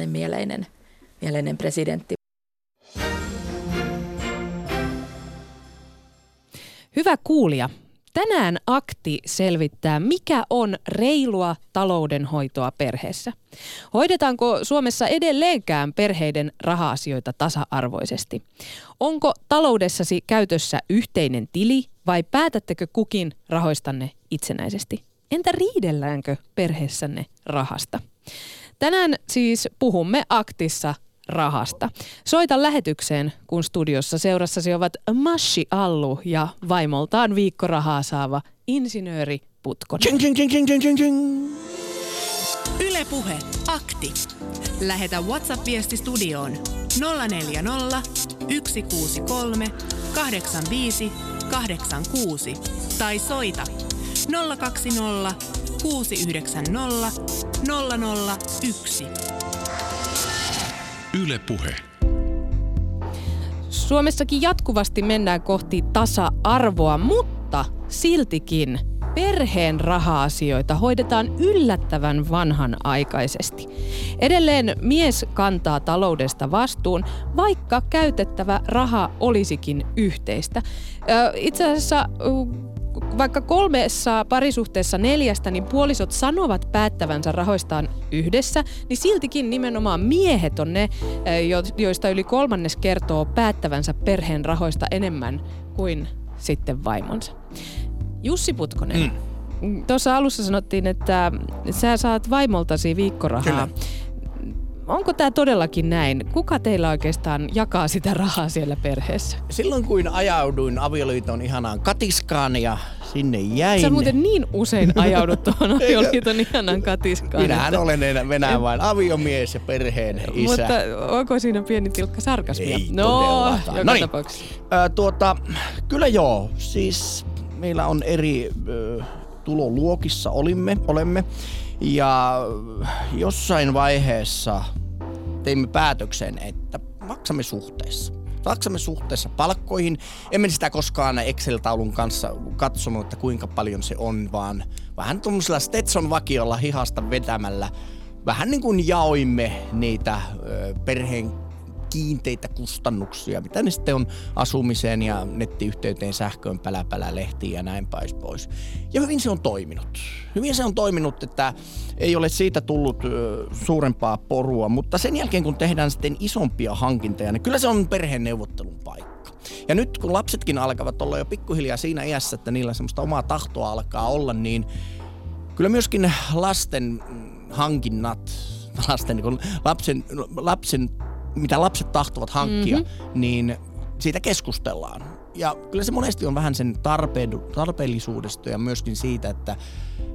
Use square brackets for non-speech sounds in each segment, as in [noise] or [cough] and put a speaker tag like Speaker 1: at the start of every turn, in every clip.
Speaker 1: tällainen mieleinen, mieleinen presidentti.
Speaker 2: Hyvä kuulija, Tänään Akti selvittää, mikä on reilua taloudenhoitoa perheessä. Hoidetaanko Suomessa edelleenkään perheiden raha-asioita tasa-arvoisesti? Onko taloudessasi käytössä yhteinen tili vai päätättekö kukin rahoistanne itsenäisesti? Entä riidelläänkö perheessänne rahasta? Tänään siis puhumme Aktissa rahasta. Soita lähetykseen, kun studiossa seurassasi ovat Mashi Allu ja vaimoltaan viikkorahaa saava insinööri Putkonen. Ching, ching, ching, ching, ching, ching.
Speaker 3: Yle Puhe. Akti. Lähetä WhatsApp-viesti studioon 040 163 85 86 tai soita 020 690 001.
Speaker 2: Yle Puhe. Suomessakin jatkuvasti mennään kohti tasa-arvoa, mutta siltikin perheen raha-asioita hoidetaan yllättävän vanhanaikaisesti. Edelleen mies kantaa taloudesta vastuun, vaikka käytettävä raha olisikin yhteistä. Itse asiassa vaikka kolmessa parisuhteessa neljästä, niin puolisot sanovat päättävänsä rahoistaan yhdessä, niin siltikin nimenomaan miehet on ne, joista yli kolmannes kertoo päättävänsä perheen rahoista enemmän kuin sitten vaimonsa. Jussi Putkonen, mm. tuossa alussa sanottiin, että sä saat vaimoltasi viikkorahaa. Kyllä onko tämä todellakin näin? Kuka teillä oikeastaan jakaa sitä rahaa siellä perheessä?
Speaker 4: Silloin kun ajauduin avioliiton ihanaan katiskaan ja sinne jäin.
Speaker 2: Sä muuten niin usein ajaudut tuohon [laughs] avioliiton ihanaan katiskaan.
Speaker 4: Minähän että... olen enää vain aviomies ja perheen isä.
Speaker 2: Mutta onko siinä pieni tilkka sarkasmia?
Speaker 4: Ei no, joka no niin. tuota, kyllä joo. Siis meillä on eri ö, tuloluokissa olimme, olemme. Ja jossain vaiheessa teimme päätöksen, että maksamme suhteessa. Maksamme suhteessa palkkoihin. Emme sitä koskaan Excel-taulun kanssa katsonut, että kuinka paljon se on, vaan vähän tuollaisella Stetson-vakiolla hihasta vetämällä vähän niin kuin jaoimme niitä perheen kiinteitä kustannuksia, mitä ne sitten on asumiseen ja nettiyhteyteen, sähköön, päläpälä, lehtiin ja näin päin pois. Ja hyvin se on toiminut. Hyvin se on toiminut, että ei ole siitä tullut suurempaa porua, mutta sen jälkeen kun tehdään sitten isompia hankintoja, niin kyllä se on perheen neuvottelun paikka. Ja nyt kun lapsetkin alkavat olla jo pikkuhiljaa siinä iässä, että niillä semmoista omaa tahtoa alkaa olla, niin kyllä myöskin lasten hankinnat, lasten, niin lapsen, lapsen mitä lapset tahtovat hankkia, mm-hmm. niin siitä keskustellaan. Ja kyllä se monesti on vähän sen tarpeen, tarpeellisuudesta ja myöskin siitä, että,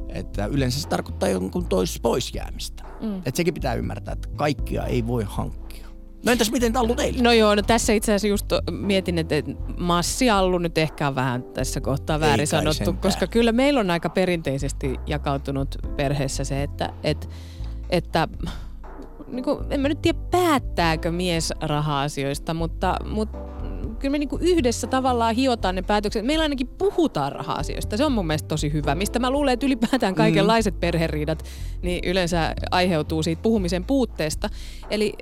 Speaker 4: että yleensä se tarkoittaa jonkun tois pois jäämistä. Mm. Että sekin pitää ymmärtää, että kaikkia ei voi hankkia. No entäs miten tämä ollut teille?
Speaker 2: No joo, no tässä itse asiassa just mietin, että massiallu nyt ehkä on vähän tässä kohtaa väärin ei sanottu, koska kyllä meillä on aika perinteisesti jakautunut perheessä se, että, että, että niin kuin, en mä nyt tiedä päättääkö mies raha-asioista, mutta, mutta kyllä me niinku yhdessä tavallaan hiotaan ne päätökset. Meillä ainakin puhutaan raha-asioista. Se on mun mielestä tosi hyvä. Mistä mä luulen, että ylipäätään mm. kaikenlaiset mm. perheriidat niin yleensä aiheutuu siitä puhumisen puutteesta. Eli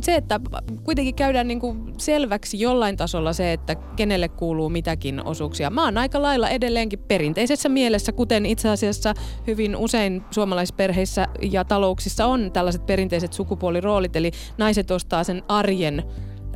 Speaker 2: se, että kuitenkin käydään niinku selväksi jollain tasolla se, että kenelle kuuluu mitäkin osuuksia. Mä oon aika lailla edelleenkin perinteisessä mielessä, kuten itse asiassa hyvin usein suomalaisperheissä ja talouksissa on tällaiset perinteiset sukupuoliroolit, eli naiset ostaa sen arjen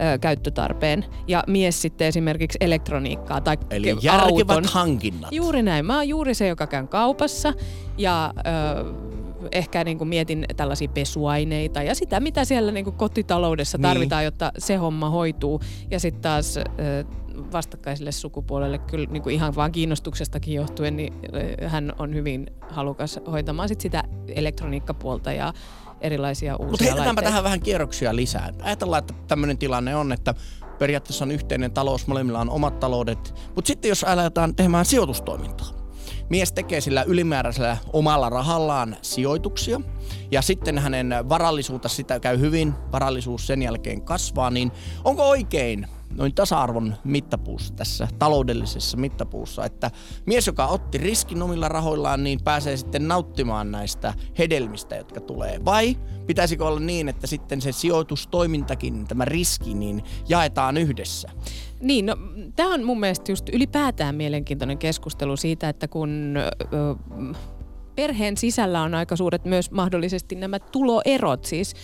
Speaker 2: ö, käyttötarpeen ja mies sitten esimerkiksi elektroniikkaa tai
Speaker 4: Eli auton. hankinnat.
Speaker 2: Juuri näin. Mä oon juuri se, joka käyn kaupassa ja ö, ehkä niin kuin mietin tällaisia pesuaineita ja sitä, mitä siellä niin kuin kotitaloudessa niin. tarvitaan, jotta se homma hoituu. Ja sitten taas ö, vastakkaiselle sukupuolelle kyllä niin kuin ihan vaan kiinnostuksestakin johtuen, niin hän on hyvin halukas hoitamaan sit sitä elektroniikkapuolta ja erilaisia uusia
Speaker 4: Mutta heitetäänpä tähän vähän kierroksia lisää. Ajatellaan, että tämmöinen tilanne on, että periaatteessa on yhteinen talous, molemmilla on omat taloudet, mutta sitten jos aletaan tekemään sijoitustoimintaa, mies tekee sillä ylimääräisellä omalla rahallaan sijoituksia ja sitten hänen varallisuutta sitä käy hyvin, varallisuus sen jälkeen kasvaa, niin onko oikein noin tasa-arvon mittapuussa, tässä taloudellisessa mittapuussa, että mies, joka otti riskin omilla rahoillaan, niin pääsee sitten nauttimaan näistä hedelmistä, jotka tulee. Vai pitäisikö olla niin, että sitten se sijoitustoimintakin, tämä riski, niin jaetaan yhdessä?
Speaker 2: Niin, no, tämä on mun mielestä just ylipäätään mielenkiintoinen keskustelu siitä, että kun ö, perheen sisällä on aika suuret myös mahdollisesti nämä tuloerot, siis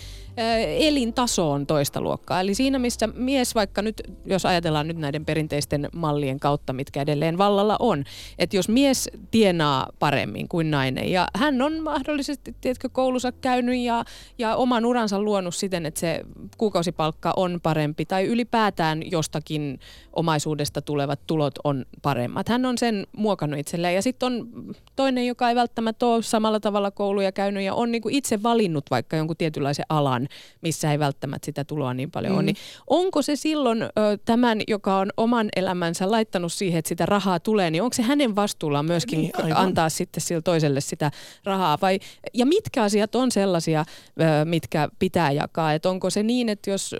Speaker 2: elintaso on toista luokkaa. Eli siinä, missä mies vaikka nyt, jos ajatellaan nyt näiden perinteisten mallien kautta, mitkä edelleen vallalla on, että jos mies tienaa paremmin kuin nainen ja hän on mahdollisesti, tiedätkö, koulussa käynyt ja, ja oman uransa luonut siten, että se kuukausipalkka on parempi tai ylipäätään jostakin omaisuudesta tulevat tulot on paremmat. Hän on sen muokannut itselleen ja sitten on toinen, joka ei välttämättä ole samalla tavalla kouluja käynyt ja on niinku itse valinnut vaikka jonkun tietynlaisen alan, missä ei välttämättä sitä tuloa niin paljon mm. ole. Niin onko se silloin ö, tämän, joka on oman elämänsä laittanut siihen, että sitä rahaa tulee, niin onko se hänen vastuullaan myöskin niin, antaa sitten sille toiselle sitä rahaa? Vai, ja mitkä asiat on sellaisia, ö, mitkä pitää jakaa? Et onko se niin, että jos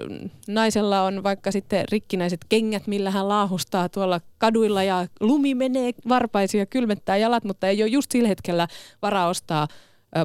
Speaker 2: naisella on vaikka sitten rikkinäiset kengät, millä hän laahustaa tuolla kaduilla ja lumi menee varpaisiin ja kylmettää jalat, mutta ei ole just sillä hetkellä varaa ostaa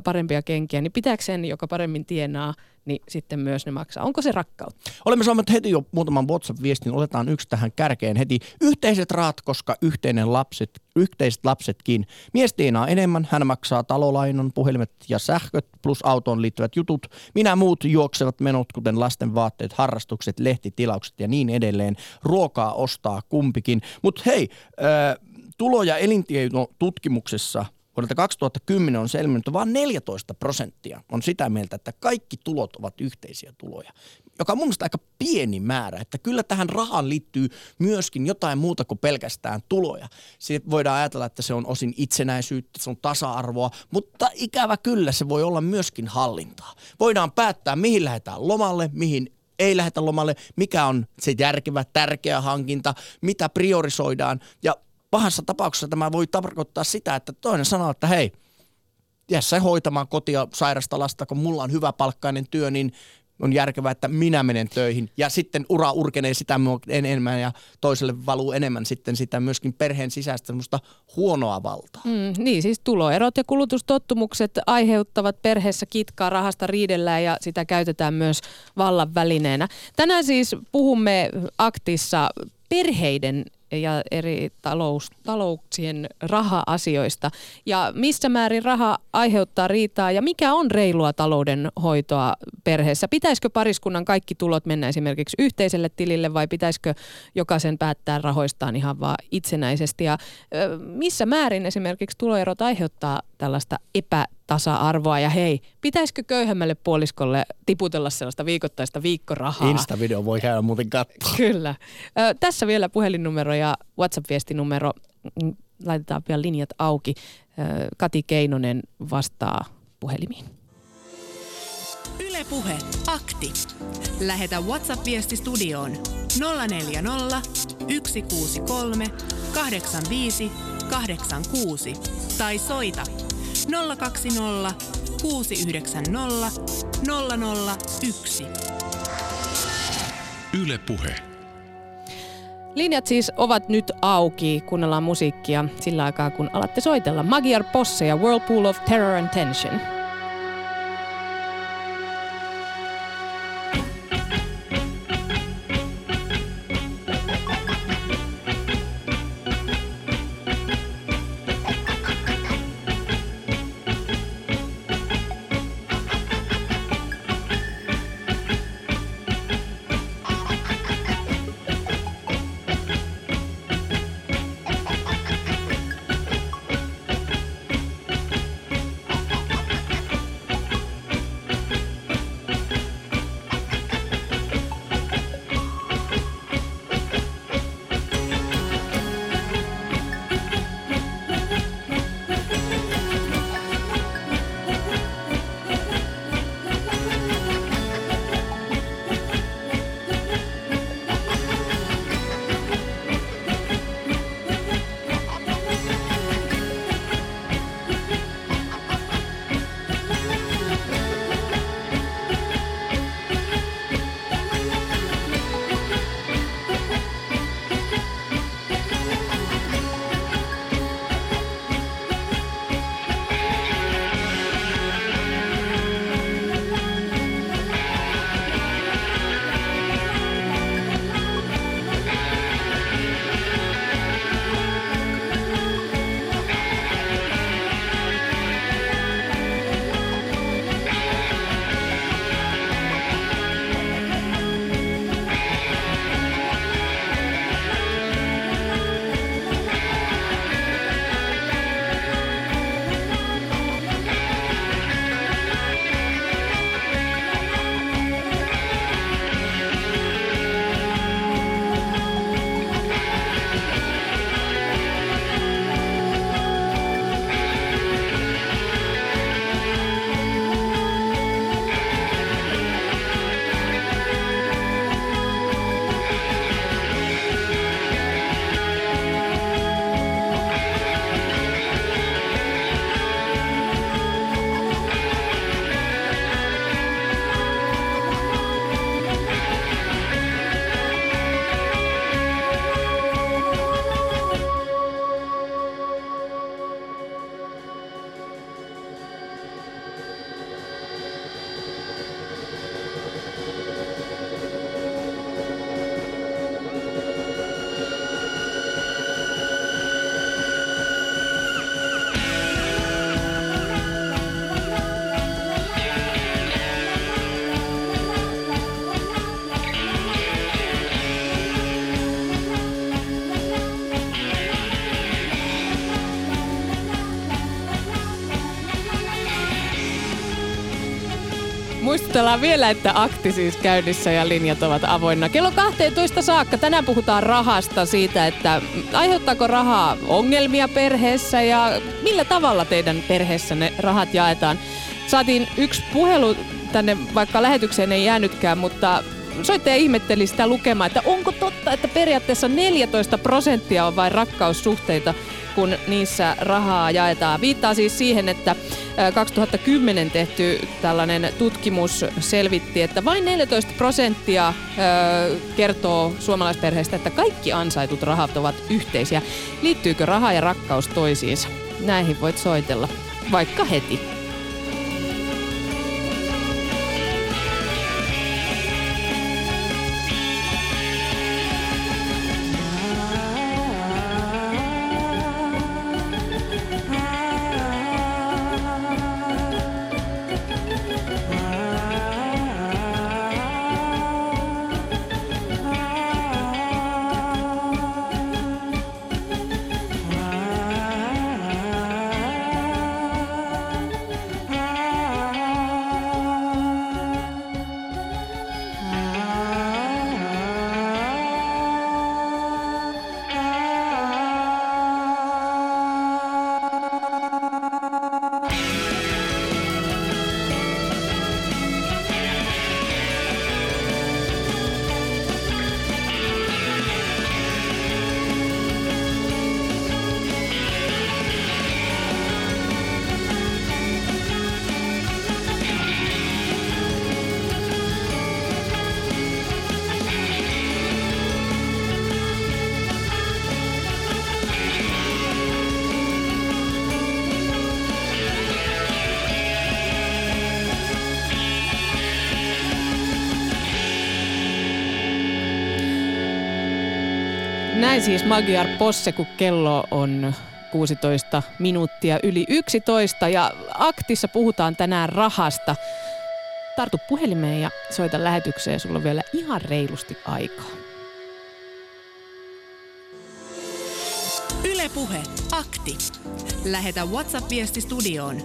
Speaker 2: parempia kenkiä, niin pitääkö sen, joka paremmin tienaa, niin sitten myös ne maksaa. Onko se rakkautta?
Speaker 4: Olemme saaneet heti jo muutaman WhatsApp-viestin. Otetaan yksi tähän kärkeen heti. Yhteiset raat, koska yhteinen lapset, yhteiset lapsetkin. Mies tienaa enemmän. Hän maksaa talolainon, puhelimet ja sähköt plus autoon liittyvät jutut. Minä muut juoksevat menot, kuten lasten vaatteet, harrastukset, lehtitilaukset ja niin edelleen. Ruokaa ostaa kumpikin. Mutta hei, äh, tulo- ja elintietotutkimuksessa Vuodelta 2010 on selvinnyt, että vain 14 prosenttia on sitä mieltä, että kaikki tulot ovat yhteisiä tuloja, joka on mun mielestä aika pieni määrä. Että kyllä tähän rahaan liittyy myöskin jotain muuta kuin pelkästään tuloja. Siitä voidaan ajatella, että se on osin itsenäisyyttä, se on tasa-arvoa, mutta ikävä kyllä se voi olla myöskin hallintaa. Voidaan päättää, mihin lähdetään lomalle, mihin ei lähetä lomalle, mikä on se järkevä, tärkeä hankinta, mitä priorisoidaan. Ja pahassa tapauksessa tämä voi tarkoittaa sitä, että toinen sanoo, että hei, jää se hoitamaan kotia sairasta lasta, kun mulla on hyvä palkkainen työ, niin on järkevää, että minä menen töihin. Ja sitten ura urkenee sitä enemmän ja toiselle valuu enemmän sitten sitä myöskin perheen sisäistä semmoista huonoa valtaa.
Speaker 2: Mm, niin, siis tuloerot ja kulutustottumukset aiheuttavat perheessä kitkaa, rahasta riidellään ja sitä käytetään myös vallan välineenä. Tänään siis puhumme aktissa perheiden ja eri talous, talouksien raha-asioista. Ja missä määrin raha aiheuttaa riitaa ja mikä on reilua taloudenhoitoa perheessä? Pitäisikö pariskunnan kaikki tulot mennä esimerkiksi yhteiselle tilille vai pitäisikö jokaisen päättää rahoistaan ihan vaan itsenäisesti? Ja missä määrin esimerkiksi tuloerot aiheuttaa tällaista epä tasa-arvoa ja hei, pitäisikö köyhemmälle puoliskolle tiputella sellaista viikoittaista viikkorahaa?
Speaker 4: Insta-video voi käydä muuten katsoa.
Speaker 2: Kyllä. Ö, tässä vielä puhelinnumero ja WhatsApp-viestinumero. Mm, laitetaan vielä linjat auki. Ö, Kati Keinonen vastaa puhelimiin.
Speaker 3: Ylepuhe akti. Lähetä WhatsApp-viesti studioon 040 163 85 86 tai soita 020 690 001.
Speaker 5: Yle Puhe.
Speaker 2: Linjat siis ovat nyt auki, kuunnellaan musiikkia sillä aikaa kun alatte soitella. Magyar Posse ja Whirlpool of Terror and Tension. Muistutellaan vielä, että akti siis käynnissä ja linjat ovat avoinna. Kello 12 saakka tänään puhutaan rahasta siitä, että aiheuttaako rahaa ongelmia perheessä ja millä tavalla teidän perheessä ne rahat jaetaan. Saatiin yksi puhelu tänne, vaikka lähetykseen ei jäänytkään, mutta soittaja ihmetteli sitä lukemaa, että onko totta, että periaatteessa 14 prosenttia on vain rakkaussuhteita, kun niissä rahaa jaetaan. Viittaa siis siihen, että 2010 tehty tällainen tutkimus selvitti, että vain 14 prosenttia kertoo suomalaisperheistä, että kaikki ansaitut rahat ovat yhteisiä. Liittyykö raha ja rakkaus toisiinsa? Näihin voit soitella vaikka heti. Näin siis Magyar Posse, kun kello on 16 minuuttia yli 11 ja aktissa puhutaan tänään rahasta. Tartu puhelimeen ja soita lähetykseen, sulla on vielä ihan reilusti aikaa.
Speaker 3: Ylepuhe akti. Lähetä WhatsApp-viesti studioon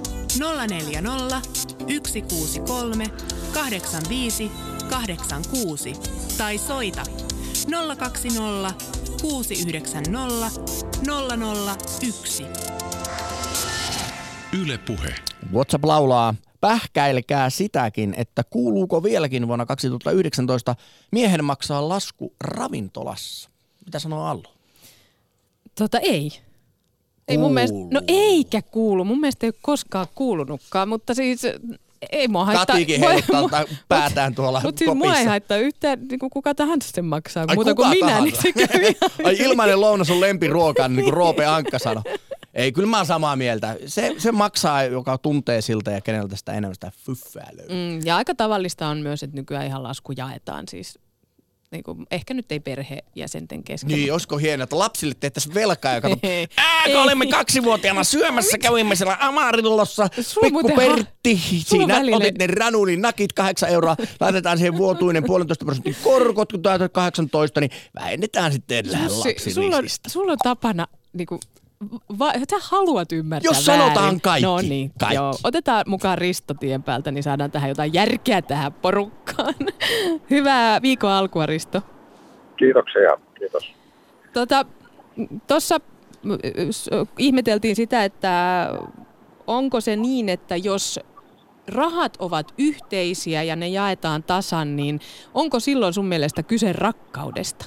Speaker 3: 040 163 85 86 tai soita 020 690 001.
Speaker 4: Yle Puhe. WhatsApp laulaa, pähkäilkää sitäkin, että kuuluuko vieläkin vuonna 2019 miehen maksaa lasku ravintolassa. Mitä sanoo Allo?
Speaker 2: Tota ei. Ei mun mielestä, no eikä kuulu. Mun mielestä ei ole koskaan kuulunutkaan, mutta siis ei mua haittaa.
Speaker 4: Katiikin heiluttaa päätään tuolla
Speaker 2: Mutta siis mua ei haittaa yhtään, niin kuin kuka tahansa sen maksaa, Ai, muuta kuin minä, tahansa. niin se käy [laughs]
Speaker 4: Ai ilmainen lounas on lempiruoka, niin kuin Roope [laughs] Ankka sanoi. Ei, kyllä mä oon samaa mieltä. Se, se maksaa, joka tuntee siltä ja keneltä sitä enemmän sitä fyffää löytyy. Mm,
Speaker 2: ja aika tavallista on myös, että nykyään ihan lasku jaetaan siis niin kuin, ehkä nyt ei perhejäsenten kesken.
Speaker 4: Niin, olisiko hienoa, että lapsille tehtäisiin velkaa ja kato, ää, kun olimme kaksivuotiaana syömässä, kävimme siellä Amarillossa, pikku Pertti, ha- siinä otit ne ranulin nakit, kahdeksan euroa, laitetaan siihen vuotuinen puolentoista prosentin korkot, kun täytät 18, niin vähennetään sitten lapsilisistä.
Speaker 2: Sulla on, sulla on tapana niin kuin, Va- sä haluat ymmärtää
Speaker 4: Jos sanotaan väärin. kaikki.
Speaker 2: No niin,
Speaker 4: kaikki.
Speaker 2: Joo. Otetaan mukaan Risto tien päältä, niin saadaan tähän jotain järkeä tähän porukkaan. [laughs] Hyvää viikon alkua, Risto.
Speaker 5: Kiitoksia, kiitos.
Speaker 2: Tuossa tota, ihmeteltiin sitä, että onko se niin, että jos rahat ovat yhteisiä ja ne jaetaan tasan, niin onko silloin sun mielestä kyse rakkaudesta?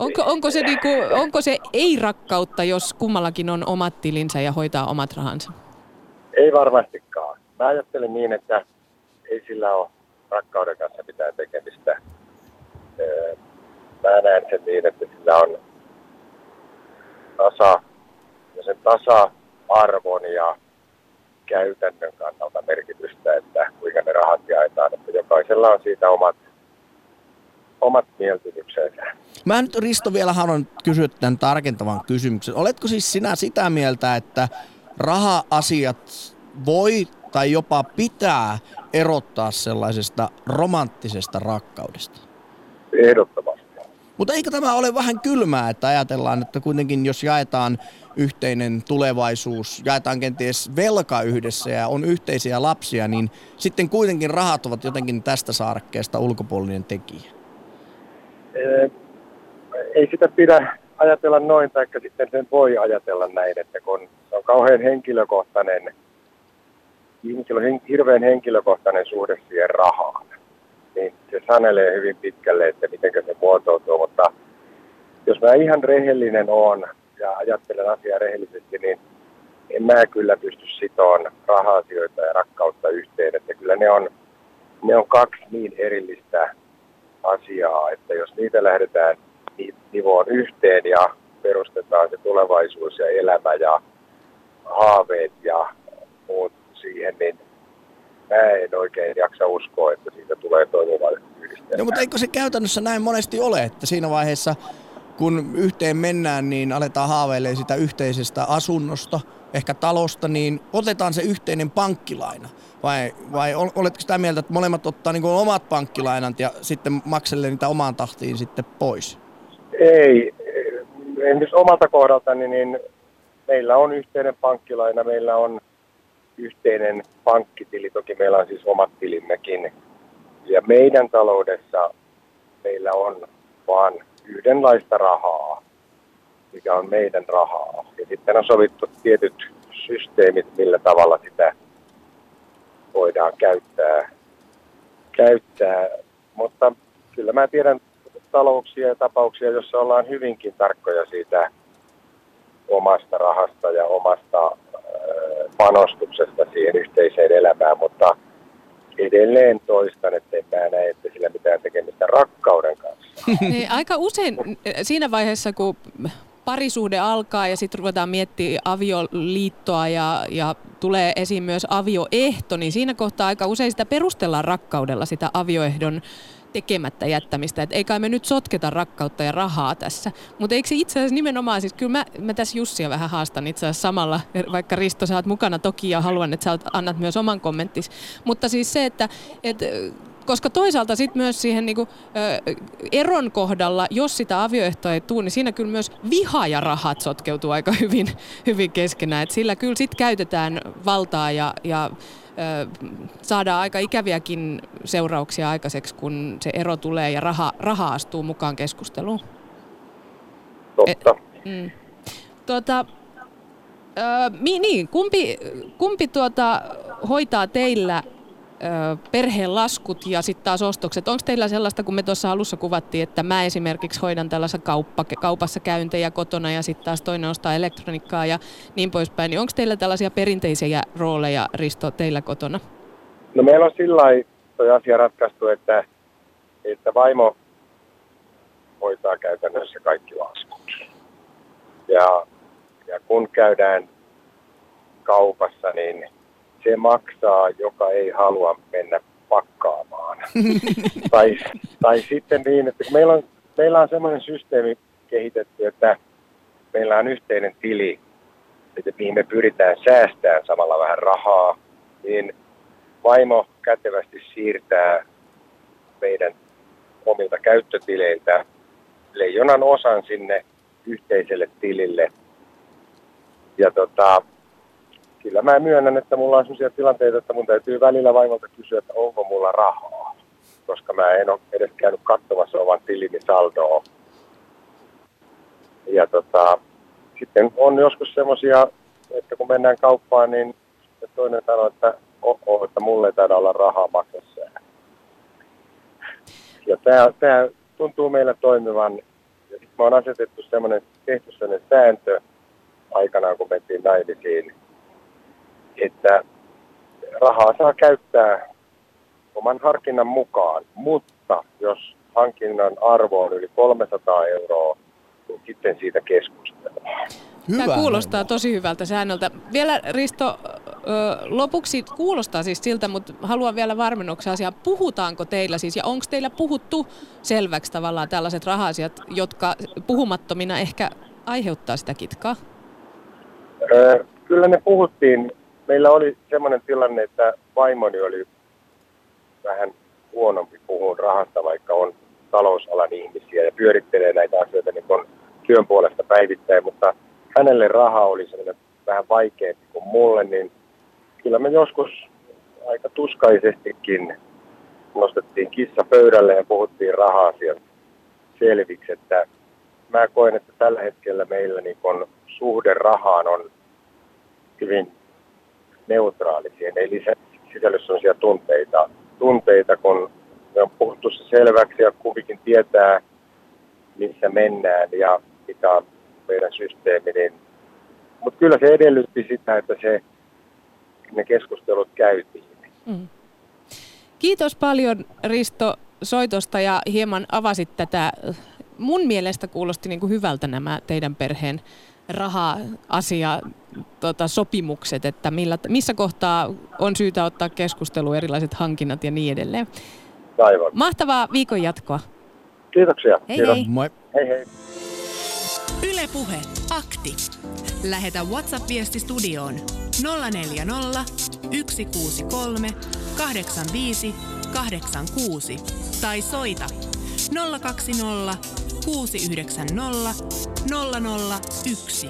Speaker 2: Onko, onko, se niinku, onko se ei-rakkautta, jos kummallakin on omat tilinsä ja hoitaa omat rahansa?
Speaker 5: Ei varmastikaan. Mä ajattelen niin, että ei sillä ole rakkauden kanssa mitään tekemistä. Mä näen sen niin, että sillä on tasa ja sen tasa-arvon ja käytännön kannalta merkitystä, että kuinka ne rahat jaetaan. Että jokaisella on siitä omat omat mieltymyksensä.
Speaker 4: Mä nyt Risto vielä haluan kysyä tämän tarkentavan kysymyksen. Oletko siis sinä sitä mieltä, että raha-asiat voi tai jopa pitää erottaa sellaisesta romanttisesta rakkaudesta?
Speaker 5: Ehdottomasti.
Speaker 4: Mutta eikö tämä ole vähän kylmää, että ajatellaan, että kuitenkin jos jaetaan yhteinen tulevaisuus, jaetaan kenties velka yhdessä ja on yhteisiä lapsia, niin sitten kuitenkin rahat ovat jotenkin tästä saarekkeesta ulkopuolinen tekijä?
Speaker 5: Ei sitä pidä ajatella noin, tai sitten sen voi ajatella näin, että kun se on kauhean henkilökohtainen, ihmisillä on hirveän henkilökohtainen suhde siihen rahaan, niin se sanelee hyvin pitkälle, että miten se muotoutuu, mutta jos mä ihan rehellinen on ja ajattelen asiaa rehellisesti, niin en mä kyllä pysty sitoon raha-asioita ja rakkautta yhteen, että kyllä ne on, ne on kaksi niin erillistä asiaa, että jos niitä lähdetään nivoon yhteen ja perustetaan se tulevaisuus ja elämä ja haaveet ja muut siihen, niin mä en oikein jaksa uskoa, että siitä tulee toimiva yhdistelmä.
Speaker 4: No mutta eikö se käytännössä näin monesti ole, että siinä vaiheessa kun yhteen mennään, niin aletaan haaveilemaan sitä yhteisestä asunnosta, ehkä talosta, niin otetaan se yhteinen pankkilaina. Vai, vai oletko sitä mieltä, että molemmat ottaa niin omat pankkilainat ja sitten makselee niitä omaan tahtiin sitten pois?
Speaker 5: Ei. Esimerkiksi omalta kohdaltani, niin meillä on yhteinen pankkilaina, meillä on yhteinen pankkitili, toki meillä on siis omat tilimmekin. Ja meidän taloudessa meillä on vain yhdenlaista rahaa, mikä on meidän rahaa. Ja sitten on sovittu tietyt systeemit, millä tavalla sitä voidaan käyttää. käyttää. Mutta kyllä mä tiedän talouksia ja tapauksia, joissa ollaan hyvinkin tarkkoja siitä omasta rahasta ja omasta panostuksesta siihen yhteiseen elämään, mutta edelleen toistan, että en mä näe, että sillä mitään tekemistä rakkauden kanssa. [laughs]
Speaker 2: Niin, aika usein siinä vaiheessa, kun parisuhde alkaa ja sitten ruvetaan miettimään avioliittoa ja, ja tulee esiin myös avioehto, niin siinä kohtaa aika usein sitä perustellaan rakkaudella sitä avioehdon tekemättä jättämistä. Että ei kai me nyt sotketa rakkautta ja rahaa tässä. Mutta eikö se itse asiassa nimenomaan, siis kyllä mä, mä tässä Jussia vähän haastan itse asiassa samalla, vaikka Risto sä oot mukana toki ja haluan, että sä annat myös oman kommenttis. Mutta siis se, että, että koska toisaalta sitten myös siihen niinku, ö, eron kohdalla, jos sitä avioehtoa ei tule, niin siinä kyllä myös viha ja rahat sotkeutuu aika hyvin, [laughs] hyvin keskenään. Et sillä kyllä sitten käytetään valtaa ja, ja saadaan aika ikäviäkin seurauksia aikaiseksi, kun se ero tulee ja raha, raha astuu mukaan keskusteluun.
Speaker 5: Totta.
Speaker 2: Et, mm. tuota, ö, mi, niin, kumpi, kumpi tuota, hoitaa teillä perheen laskut ja sitten taas ostokset. Onko teillä sellaista, kun me tuossa alussa kuvattiin, että mä esimerkiksi hoidan tällaisessa kauppa, kaupassa käyntejä kotona ja sitten taas toinen ostaa elektroniikkaa ja niin poispäin. Niin onko teillä tällaisia perinteisiä rooleja, Risto, teillä kotona?
Speaker 5: No meillä on sillä toi asia ratkaistu, että, että vaimo hoitaa käytännössä kaikki laskut. Ja, ja kun käydään kaupassa, niin se maksaa, joka ei halua mennä pakkaamaan. [laughs] tai, tai sitten niin, että kun meillä on, meillä on semmoinen systeemi kehitetty, että meillä on yhteinen tili, että mihin me pyritään säästämään samalla vähän rahaa, niin vaimo kätevästi siirtää meidän omilta käyttötileiltä leijonan osan sinne yhteiselle tilille. Ja tota, kyllä mä myönnän, että mulla on sellaisia tilanteita, että mun täytyy välillä vaimolta kysyä, että onko mulla rahaa. Koska mä en ole edes käynyt katsomassa oman tilini saldoa. Ja tota, sitten on joskus semmoisia, että kun mennään kauppaan, niin toinen sanoo, että oho, että mulle ei taida olla rahaa maksassa. Ja tämä, tämä tuntuu meillä toimivan. Ja sitten mä oon asetettu semmoinen, tehty semmoinen sääntö aikanaan, kun mentiin naimisiin, että rahaa saa käyttää oman harkinnan mukaan, mutta jos hankinnan arvo on yli 300 euroa, niin sitten siitä keskustellaan.
Speaker 2: Hyvä. Tämä kuulostaa tosi hyvältä säännöltä. Vielä Risto, lopuksi kuulostaa siis siltä, mutta haluan vielä varmennuksen asiaa. Puhutaanko teillä siis, ja onko teillä puhuttu selväksi tavallaan tällaiset rahasiat, jotka puhumattomina ehkä aiheuttaa sitä kitkaa?
Speaker 5: Kyllä ne puhuttiin meillä oli semmoinen tilanne, että vaimoni oli vähän huonompi puhua rahasta, vaikka on talousalan ihmisiä ja pyörittelee näitä asioita niin kuin työn puolesta päivittäin, mutta hänelle raha oli sellainen vähän vaikeampi kuin mulle, niin kyllä me joskus aika tuskaisestikin nostettiin kissa pöydälle ja puhuttiin raha-asiat selviksi, että mä koen, että tällä hetkellä meillä niin kun suhde rahaan on hyvin neutraali. Siihen ei lisä, sisälly sellaisia tunteita, tunteita, kun me on puhuttu se selväksi ja kuvikin tietää, missä mennään ja mikä on meidän systeemi. Niin. Mutta kyllä se edellytti sitä, että se, ne keskustelut käytiin. Mm.
Speaker 2: Kiitos paljon Risto soitosta ja hieman avasit tätä. Mun mielestä kuulosti niin kuin hyvältä nämä teidän perheen raha-asia tota, sopimukset, että millä, missä kohtaa on syytä ottaa keskustelu erilaiset hankinnat ja niin edelleen.
Speaker 5: Aivan.
Speaker 2: Mahtavaa viikon jatkoa.
Speaker 5: Kiitoksia.
Speaker 2: Hei
Speaker 5: Kiitos.
Speaker 2: hei.
Speaker 4: Moi.
Speaker 5: Hei hei.
Speaker 3: Ylepuhe akti. Lähetä WhatsApp-viesti studioon 040 163 85 86 tai soita 020 690 001.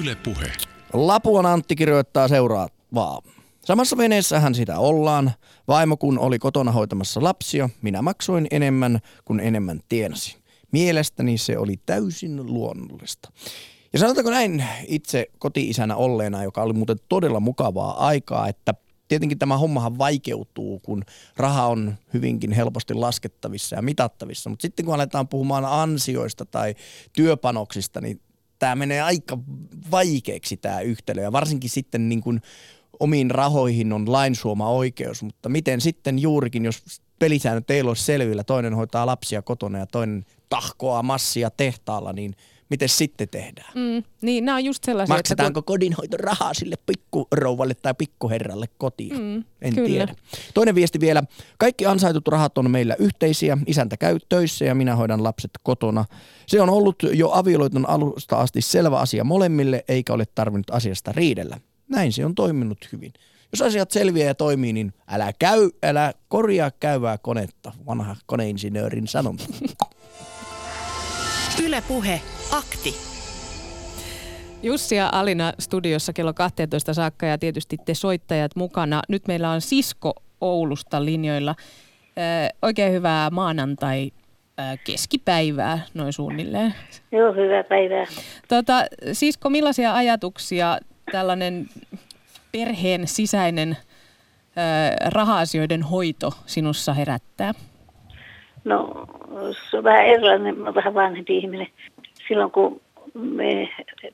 Speaker 6: Yle Puhe.
Speaker 4: Lapuan Antti kirjoittaa seuraavaa. Samassa veneessähän sitä ollaan. Vaimo kun oli kotona hoitamassa lapsia, minä maksoin enemmän kuin enemmän tienasin. Mielestäni se oli täysin luonnollista. Ja sanotaanko näin itse koti-isänä olleena, joka oli muuten todella mukavaa aikaa, että tietenkin tämä hommahan vaikeutuu, kun raha on hyvinkin helposti laskettavissa ja mitattavissa. Mutta sitten kun aletaan puhumaan ansioista tai työpanoksista, niin tämä menee aika vaikeaksi tämä yhtälö. Ja varsinkin sitten niin kuin omiin rahoihin on lainsuoma oikeus, mutta miten sitten juurikin, jos pelisäännöt ei ole selvillä, toinen hoitaa lapsia kotona ja toinen tahkoaa massia tehtaalla, niin – miten sitten tehdään?
Speaker 2: Mm, niin, nämä on just sellaisia.
Speaker 4: Maksetaanko kun... kodinhoito rahaa sille pikkurouvalle tai pikkuherralle kotiin? Mm, en kyllä. tiedä. Toinen viesti vielä. Kaikki ansaitut rahat on meillä yhteisiä. Isäntä käy töissä ja minä hoidan lapset kotona. Se on ollut jo avioliiton alusta asti selvä asia molemmille, eikä ole tarvinnut asiasta riidellä. Näin se on toiminut hyvin. Jos asiat selviää ja toimii, niin älä, käy, älä korjaa käyvää konetta, vanha koneinsinöörin sanonta.
Speaker 3: Ylepuhe akti.
Speaker 2: Jussi ja Alina studiossa kello 12 saakka ja tietysti te soittajat mukana. Nyt meillä on Sisko Oulusta linjoilla. Ö, oikein hyvää maanantai keskipäivää noin suunnilleen.
Speaker 7: Joo, hyvää päivää.
Speaker 2: Tota, Sisko, millaisia ajatuksia tällainen perheen sisäinen ö, raha-asioiden hoito sinussa herättää?
Speaker 7: No, se on vähän erilainen, vähän vanhempi ihminen silloin kun me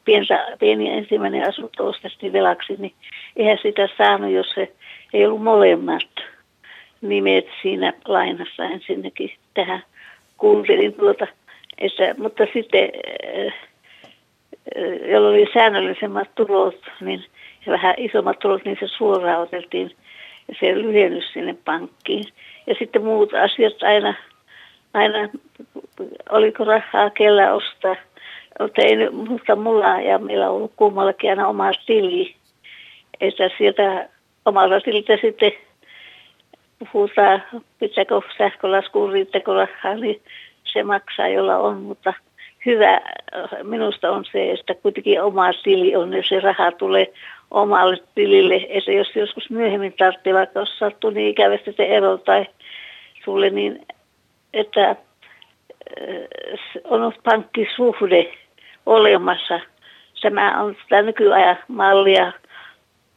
Speaker 7: pientä, pieni ensimmäinen asunto ostettiin velaksi, niin eihän sitä saanut, jos se ei ollut molemmat nimet siinä lainassa ensinnäkin tähän kuuntelin tuota. Että, mutta sitten, äh, jolloin oli säännöllisemmat tulot niin, ja vähän isommat tulot, niin se suoraan otettiin se lyhennys sinne pankkiin. Ja sitten muut asiat aina, aina oliko rahaa kellä ostaa. Mutta ei mutta mulla ja meillä on ollut kummallakin aina oma tili. Että sieltä omalla tililtä sitten puhutaan, pitääkö sähkölaskuun, riittääkö rahaa, niin se maksaa, jolla on, mutta hyvä minusta on se, että kuitenkin oma tili on, jos se raha tulee omalle tilille, että jos joskus myöhemmin tarvitsee, vaikka jos sattuu niin ikävästi se ero tai sulle, niin että on pankkisuhde olemassa. Tämä on sitä nykyajan mallia,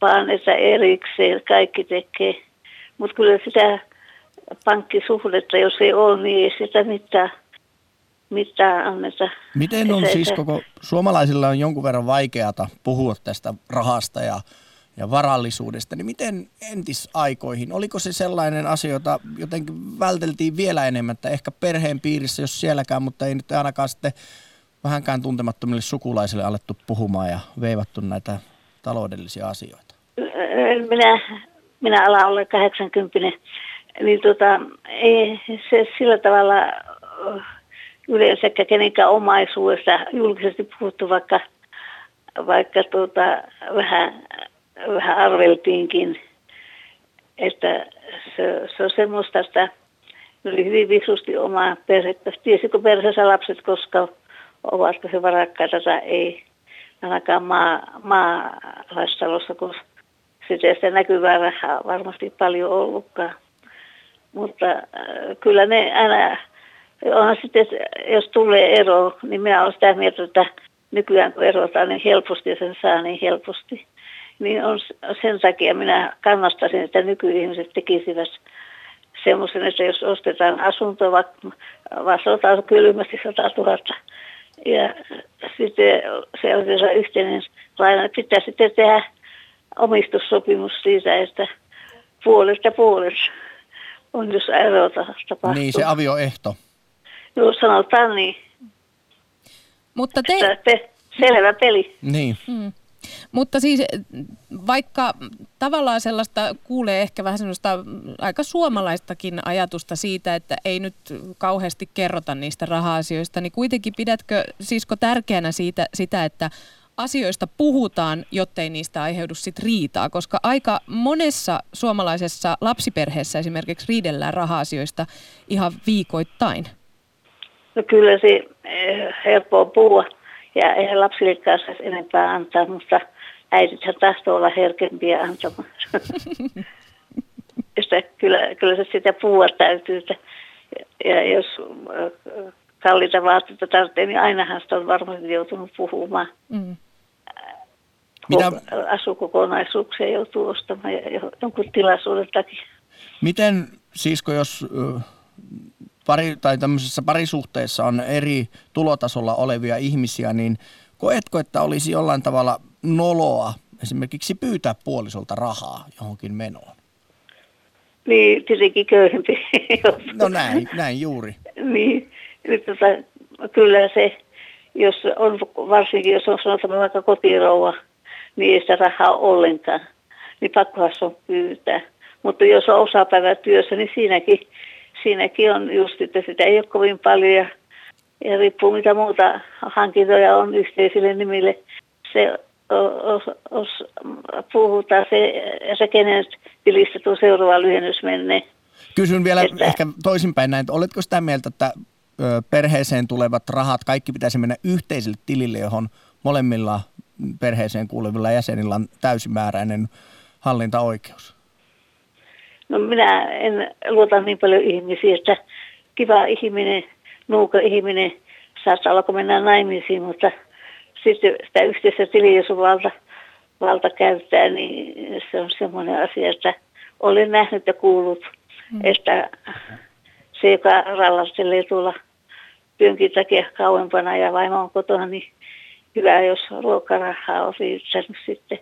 Speaker 7: vaan että erikseen kaikki tekee. Mutta kyllä sitä pankkisuhdetta, jos ei ole, niin ei sitä mitään, mitään anneta.
Speaker 4: Miten on siis koko, suomalaisilla on jonkun verran vaikeata puhua tästä rahasta ja ja varallisuudesta, niin miten entisaikoihin, oliko se sellainen asia, jota jotenkin välteltiin vielä enemmän, että ehkä perheen piirissä, jos sielläkään, mutta ei nyt ainakaan sitten vähänkään tuntemattomille sukulaisille alettu puhumaan ja veivattu näitä taloudellisia asioita?
Speaker 7: Minä, minä alan olla 80, niin tota, ei se sillä tavalla yleensäkään kenenkään omaisuudesta julkisesti puhuttu, vaikka, vaikka tuota, vähän vähän arveltiinkin, että se, se on semmoista, että oli hyvin visusti omaa perhettä. Tiesikö perheessä lapset, koska ovatko he varakkaita tai ei. Ainakaan maa, maalaistalossa, kun sitä, sitä näkyvää rahaa varmasti paljon ollutkaan. Mutta äh, kyllä ne aina, onhan sitten, jos tulee ero, niin minä olen sitä mieltä, että nykyään kun erotaan niin helposti ja sen saa niin helposti, niin on sen takia minä kannastaisin, että nykyihmiset tekisivät semmoisen, että jos ostetaan asunto, vaikka, vaikka otetaan kylmästi 100 000, ja sitten se on yhteinen laina, pitää sitten tehdä omistussopimus siitä, että puolesta puolesta on, jos erota tapahtuu.
Speaker 4: Niin, se avioehto.
Speaker 7: Joo, sanotaan niin.
Speaker 2: Mutta te...
Speaker 7: te selvä peli.
Speaker 4: Niin.
Speaker 2: Hmm. Mutta siis vaikka tavallaan sellaista kuulee ehkä vähän sellaista aika suomalaistakin ajatusta siitä, että ei nyt kauheasti kerrota niistä raha-asioista, niin kuitenkin pidätkö sisko tärkeänä siitä, sitä, että asioista puhutaan, jottei niistä aiheudu sit riitaa, koska aika monessa suomalaisessa lapsiperheessä esimerkiksi riidellään raha-asioista ihan viikoittain.
Speaker 7: No kyllä se eh, helppoa puhua ja eihän lapsillekaan saisi enempää antaa, mutta äidithän tahtoo olla herkempiä antamaan. [laughs] sitä, kyllä, kyllä se sitä puhua täytyy. Että, ja jos äh, kalliita vaatteita tarvitsee, niin ainahan sitä on varmasti joutunut puhumaan. Mm. Mitä... Asukokonaisuuksia joutuu ostamaan ja jonkun tilaisuuden takia.
Speaker 4: Miten, sisko, jos pari, tai tämmöisessä parisuhteessa on eri tulotasolla olevia ihmisiä, niin koetko, että olisi jollain tavalla noloa esimerkiksi pyytää puolisolta rahaa johonkin menoon?
Speaker 7: Niin, tietenkin köyhempi. [laughs]
Speaker 4: no näin, näin juuri.
Speaker 7: niin, nyt tota, kyllä se, jos on, varsinkin jos on sanotaan vaikka kotirouva, niin ei sitä rahaa ollenkaan, niin pakkohan se on pyytää. Mutta jos on osapäivätyössä, niin siinäkin siinäkin on just, että sitä ei ole kovin paljon ja, ja riippuu mitä muuta hankintoja on yhteisille nimille. Se os, os, puhutaan se, se kenen tilistä tuo seuraava lyhennys menee.
Speaker 4: Kysyn vielä että, ehkä toisinpäin näin, että oletko sitä mieltä, että perheeseen tulevat rahat, kaikki pitäisi mennä yhteiselle tilille, johon molemmilla perheeseen kuuluvilla jäsenillä on täysimääräinen hallintaoikeus?
Speaker 7: No minä en luota niin paljon ihmisiä, että kiva ihminen, nuuka ihminen saattaa olla, kun mennään naimisiin, mutta sitten sitä yhteistä tiliä, jos valta, valta käyttää, niin se on semmoinen asia, että olen nähnyt ja kuullut, mm. että se, joka rallastelee tuolla työnkin takia kauempana ja vaimo on kotona, niin hyvä, jos ruokarahaa on riittänyt sitten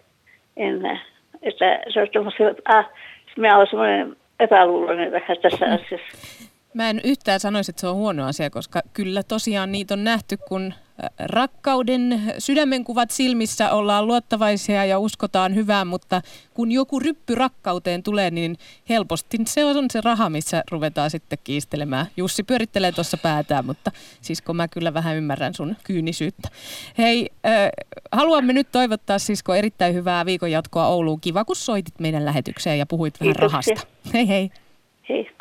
Speaker 7: enää. Että se on semmoisia, ah, minä olen semmoinen epäluuloinen tässä asiassa.
Speaker 2: Mä en yhtään sanoisi, että se on huono asia, koska kyllä tosiaan niitä on nähty, kun rakkauden sydämenkuvat silmissä ollaan luottavaisia ja uskotaan hyvään, mutta kun joku ryppy rakkauteen tulee, niin helposti se on se raha, missä ruvetaan sitten kiistelemään. Jussi pyörittelee tuossa päätään, mutta sisko mä kyllä vähän ymmärrän sun kyynisyyttä. Hei, äh, haluamme nyt toivottaa sisko erittäin hyvää viikon jatkoa Ouluun. Kiva, kun soitit meidän lähetykseen ja puhuit vähän Kiitoksia. rahasta. Hei hei.
Speaker 7: Hei.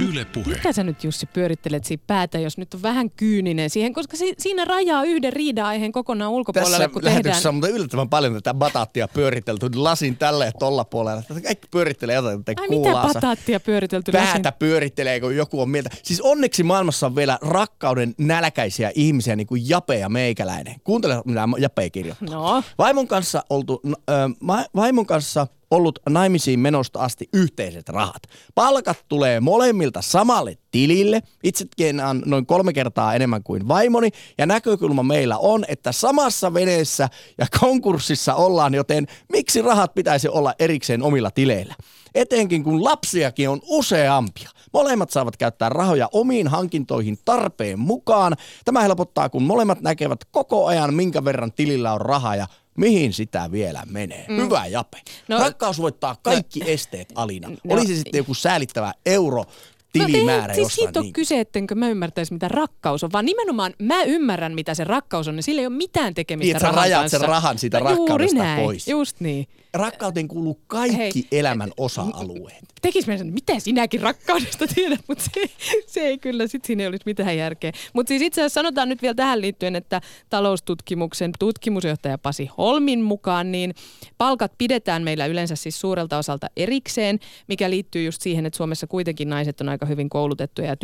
Speaker 2: Yle puhe. Mitä sä nyt Jussi pyörittelet siitä päätä, jos nyt on vähän kyyninen siihen, koska si- siinä rajaa yhden riida-aiheen kokonaan ulkopuolelle,
Speaker 4: Tässä
Speaker 2: kun
Speaker 4: tehdään... on mutta yllättävän paljon tätä bataattia pyöritelty lasin tälle ja tolla puolella. Kaikki pyörittelee jotain
Speaker 2: Ai mitä bataattia pyöritelty
Speaker 4: Päätä lasin? pyörittelee, kun joku on mieltä. Siis onneksi maailmassa on vielä rakkauden nälkäisiä ihmisiä, niin kuin Jape ja Meikäläinen. Kuuntele, mitä Jape kirjoittaa.
Speaker 2: No.
Speaker 4: Vaimon kanssa oltu, äh, vaimon kanssa ollut naimisiin menosta asti yhteiset rahat. Palkat tulee molemmilta samalle tilille. Itsekin on noin kolme kertaa enemmän kuin vaimoni. Ja näkökulma meillä on, että samassa veneessä ja konkurssissa ollaan, joten miksi rahat pitäisi olla erikseen omilla tileillä? Etenkin kun lapsiakin on useampia. Molemmat saavat käyttää rahoja omiin hankintoihin tarpeen mukaan. Tämä helpottaa, kun molemmat näkevät koko ajan, minkä verran tilillä on rahaa ja Mihin sitä vielä menee? Mm. Hyvä Jape. No, Rakkaus voittaa kaikki no, esteet, Alina. No, Oli se sitten joku säälittävä euro tilimäärä no, siis
Speaker 2: siitä on niin. kyse, ettenkö mä ymmärtäisi, mitä rakkaus on, vaan nimenomaan mä ymmärrän, mitä se rakkaus on, niin sillä ei ole mitään tekemistä niin, rahan
Speaker 4: rajat
Speaker 2: kanssa.
Speaker 4: sen rahan siitä no, rakkaudesta
Speaker 2: juuri näin,
Speaker 4: pois.
Speaker 2: just niin.
Speaker 4: Rakkauteen kuuluu kaikki Hei, elämän osa-alueet.
Speaker 2: Tekis mä sen, mitä sinäkin rakkaudesta tiedät, mutta se, se ei kyllä, sit siinä ei olisi mitään järkeä. Mutta siis itse asiassa sanotaan nyt vielä tähän liittyen, että taloustutkimuksen tutkimusjohtaja Pasi Holmin mukaan, niin palkat pidetään meillä yleensä siis suurelta osalta erikseen, mikä liittyy just siihen, että Suomessa kuitenkin naiset on aika hyvin koulutettuja ja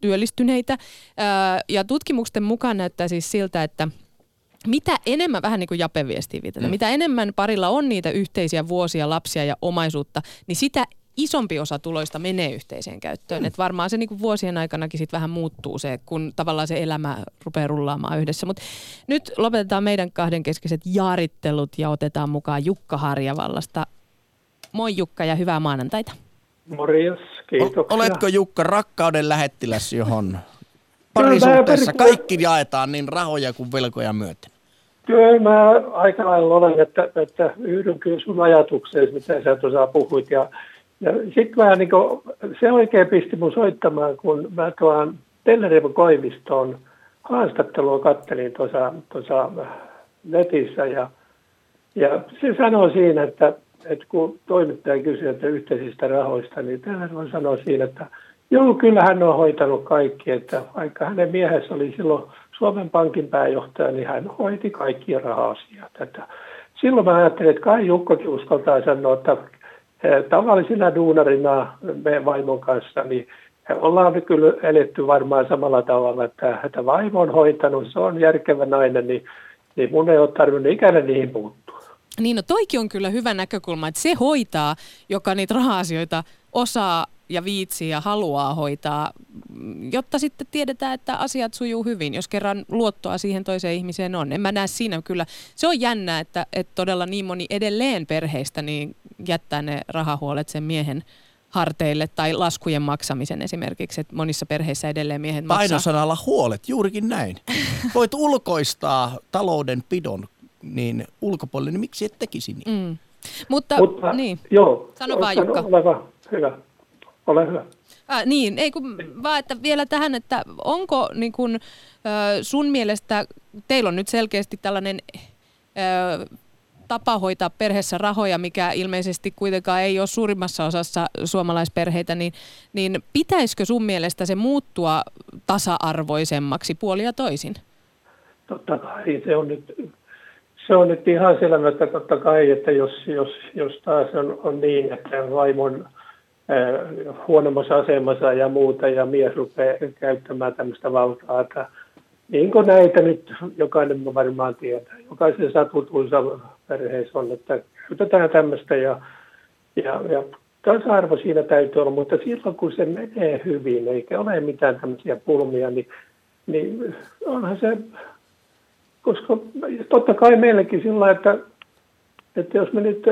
Speaker 2: työllistyneitä. Ja tutkimusten mukaan näyttää siis siltä, että mitä enemmän, vähän niin kuin Jape viestii mm. mitä enemmän parilla on niitä yhteisiä vuosia, lapsia ja omaisuutta, niin sitä isompi osa tuloista menee yhteiseen käyttöön. Mm. Et varmaan se niinku vuosien aikanakin sit vähän muuttuu se, kun tavallaan se elämä rupeaa rullaamaan yhdessä. Mutta nyt lopetetaan meidän kahdenkeskiset jaarittelut ja otetaan mukaan Jukka Harjavallasta. Moi Jukka ja hyvää maanantaita.
Speaker 6: Morjes, kiitoksia.
Speaker 4: Oletko Jukka rakkauden lähettiläs, johon parisuhteessa kaikki jaetaan niin rahoja kuin velkoja myöten?
Speaker 6: Kyllä mä aika lailla olen, että, että yhdyn kyllä sun ajatukseen, mitä sä tuossa puhuit. Ja, ja sitten mä niin se oikein pisti mun soittamaan, kun mä tuon Tellerivon koivistoon haastattelua kattelin tuossa, netissä. Ja, ja se sanoi siinä, että, että kun toimittaja kysyi että yhteisistä rahoista, niin Tellerivon sanoi siinä, että joo, kyllä hän on hoitanut kaikki, että vaikka hänen miehessä oli silloin Suomen Pankin pääjohtaja, niin hän hoiti kaikkia raha-asiat. Että silloin mä ajattelin, että kai Jukkokin uskaltaa sanoa, että eh, tavallisina duunarina me vaimon kanssa, niin ollaan kyllä eletty varmaan samalla tavalla, että, että vaimo on hoitanut, se on järkevä nainen, niin, niin mun ei ole tarvinnut ikinä niihin puuttua.
Speaker 2: Niin no toikin on kyllä hyvä näkökulma, että se hoitaa, joka niitä raha-asioita osaa ja viitsii ja haluaa hoitaa, jotta sitten tiedetään, että asiat sujuu hyvin, jos kerran luottoa siihen toiseen ihmiseen on. En mä näe siinä kyllä. Se on jännä, että, että todella niin moni edelleen perheistä niin jättää ne rahahuolet sen miehen harteille tai laskujen maksamisen esimerkiksi, että monissa perheissä edelleen miehet maksaa.
Speaker 4: Painosanalla huolet, juurikin näin. Voit ulkoistaa talouden pidon niin ulkopuolelle, niin miksi et tekisi niin? Mm.
Speaker 2: Mutta, Mutta niin.
Speaker 6: joo,
Speaker 2: sano vaan Jukka.
Speaker 6: Ole hyvä. Ole hyvä.
Speaker 2: Äh, niin, ei kun vaan, että vielä tähän, että onko niin kun, äh, sun mielestä, teillä on nyt selkeästi tällainen äh, tapa hoitaa perheessä rahoja, mikä ilmeisesti kuitenkaan ei ole suurimmassa osassa suomalaisperheitä, niin, niin pitäisikö sun mielestä se muuttua tasa-arvoisemmaksi puoli ja toisin?
Speaker 6: Totta kai, se on nyt, se on nyt ihan selvä, että totta kai, että jos, jos, jos taas on, on niin, että vaimon huonommassa asemassa ja muuta, ja mies rupeaa käyttämään tämmöistä valtaa, että niin kuin näitä nyt jokainen varmaan tietää. Jokaisen satutuissa perheessä on, että käytetään tämmöistä ja, ja, ja tasa-arvo siinä täytyy olla, mutta silloin kun se menee hyvin, eikä ole mitään tämmöisiä pulmia, niin, niin onhan se, koska totta kai meillekin sillä että, että jos me nyt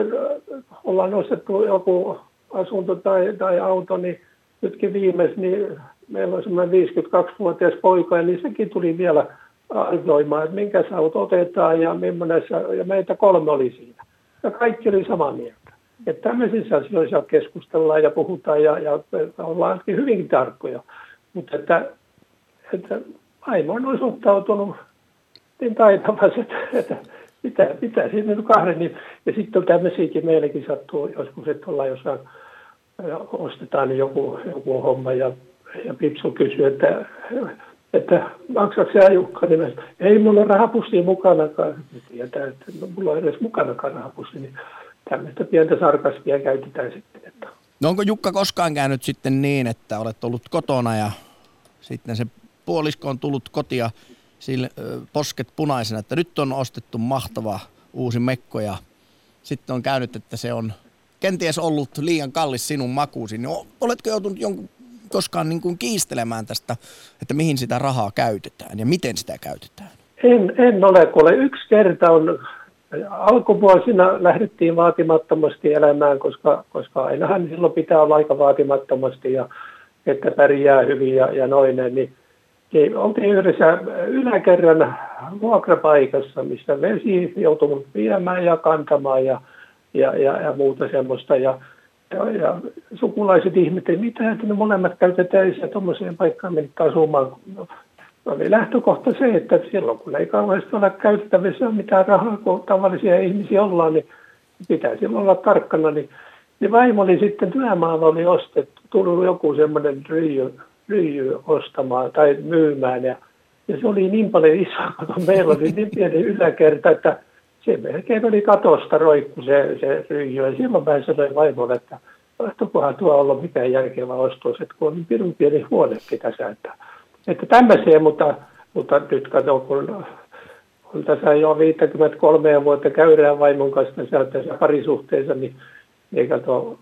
Speaker 6: ollaan nostettu joku asunto tai, tai auto, niin nytkin viimeis, niin meillä on semmoinen 52-vuotias poika, ja niin sekin tuli vielä arvioimaan, että minkä auto otetaan ja millaisessa, ja meitä kolme oli siinä. Ja kaikki oli samaa mieltä. Että tämmöisissä asioissa keskustellaan ja puhutaan ja, ja ollaan hyvinkin tarkkoja. Mutta että, että vaimo on osoittautunut niin taitavasti, että, että mitä, mitä siinä nyt kahden, niin, ja sitten on tämmöisiäkin meillekin sattuu joskus, että ollaan jossain, ostetaan joku, joku homma ja, ja Pipsu kysyy, että, että maksatko sä Jukka nimestä? Ei mulla ole rahapussia mukanakaan. Tietää, että no, mulla on edes mukanakaan rahapussi, niin tämmöistä pientä sarkastia käytetään sitten. Että.
Speaker 4: No onko Jukka koskaan käynyt sitten niin, että olet ollut kotona ja sitten se puolisko on tullut kotia sille, posket punaisena, että nyt on ostettu mahtava uusi mekko ja sitten on käynyt, että se on kenties ollut liian kallis sinun makuusi. Niin oletko joutunut jonkun, koskaan niin kuin kiistelemään tästä, että mihin sitä rahaa käytetään ja miten sitä käytetään?
Speaker 6: En, en ole, kuule yksi kerta on, alkuvuosina lähdettiin vaatimattomasti elämään, koska, koska ainahan silloin pitää olla aika vaatimattomasti ja että pärjää hyvin ja, ja noin, niin niin oltiin yhdessä yläkerran vuokrapaikassa, missä vesi joutunut viemään ja kantamaan ja, ja, ja, ja muuta semmoista. Ja, ja, ja sukulaiset ihmettelivät, mitä että ne molemmat käytetään ja tuommoiseen paikkaan mennyt asumaan. No, oli lähtökohta se, että silloin kun ei kauheasti ole käytettävissä mitään rahaa, kun tavallisia ihmisiä ollaan, niin pitää silloin olla tarkkana. Niin, niin vaimo oli sitten työmaalla oli ostettu, tullut joku semmoinen ryijy, ryijy ostamaan tai myymään ja, ja se oli niin paljon iso, kun meillä oli niin pieni yläkerta, että se melkein oli katosta roikku se, se ryijy. Ja silloin mä sanoin vaimolle, että tahtokohan tuo olla mitään järkevää ostos, että kun niin pirun pieni huonekin tässä, että, että tämmöisiä, mutta, mutta nyt kato, kun, kun tässä jo 53 vuotta käydään vaimon kanssa tässä, tässä parisuhteessa, niin ei kato,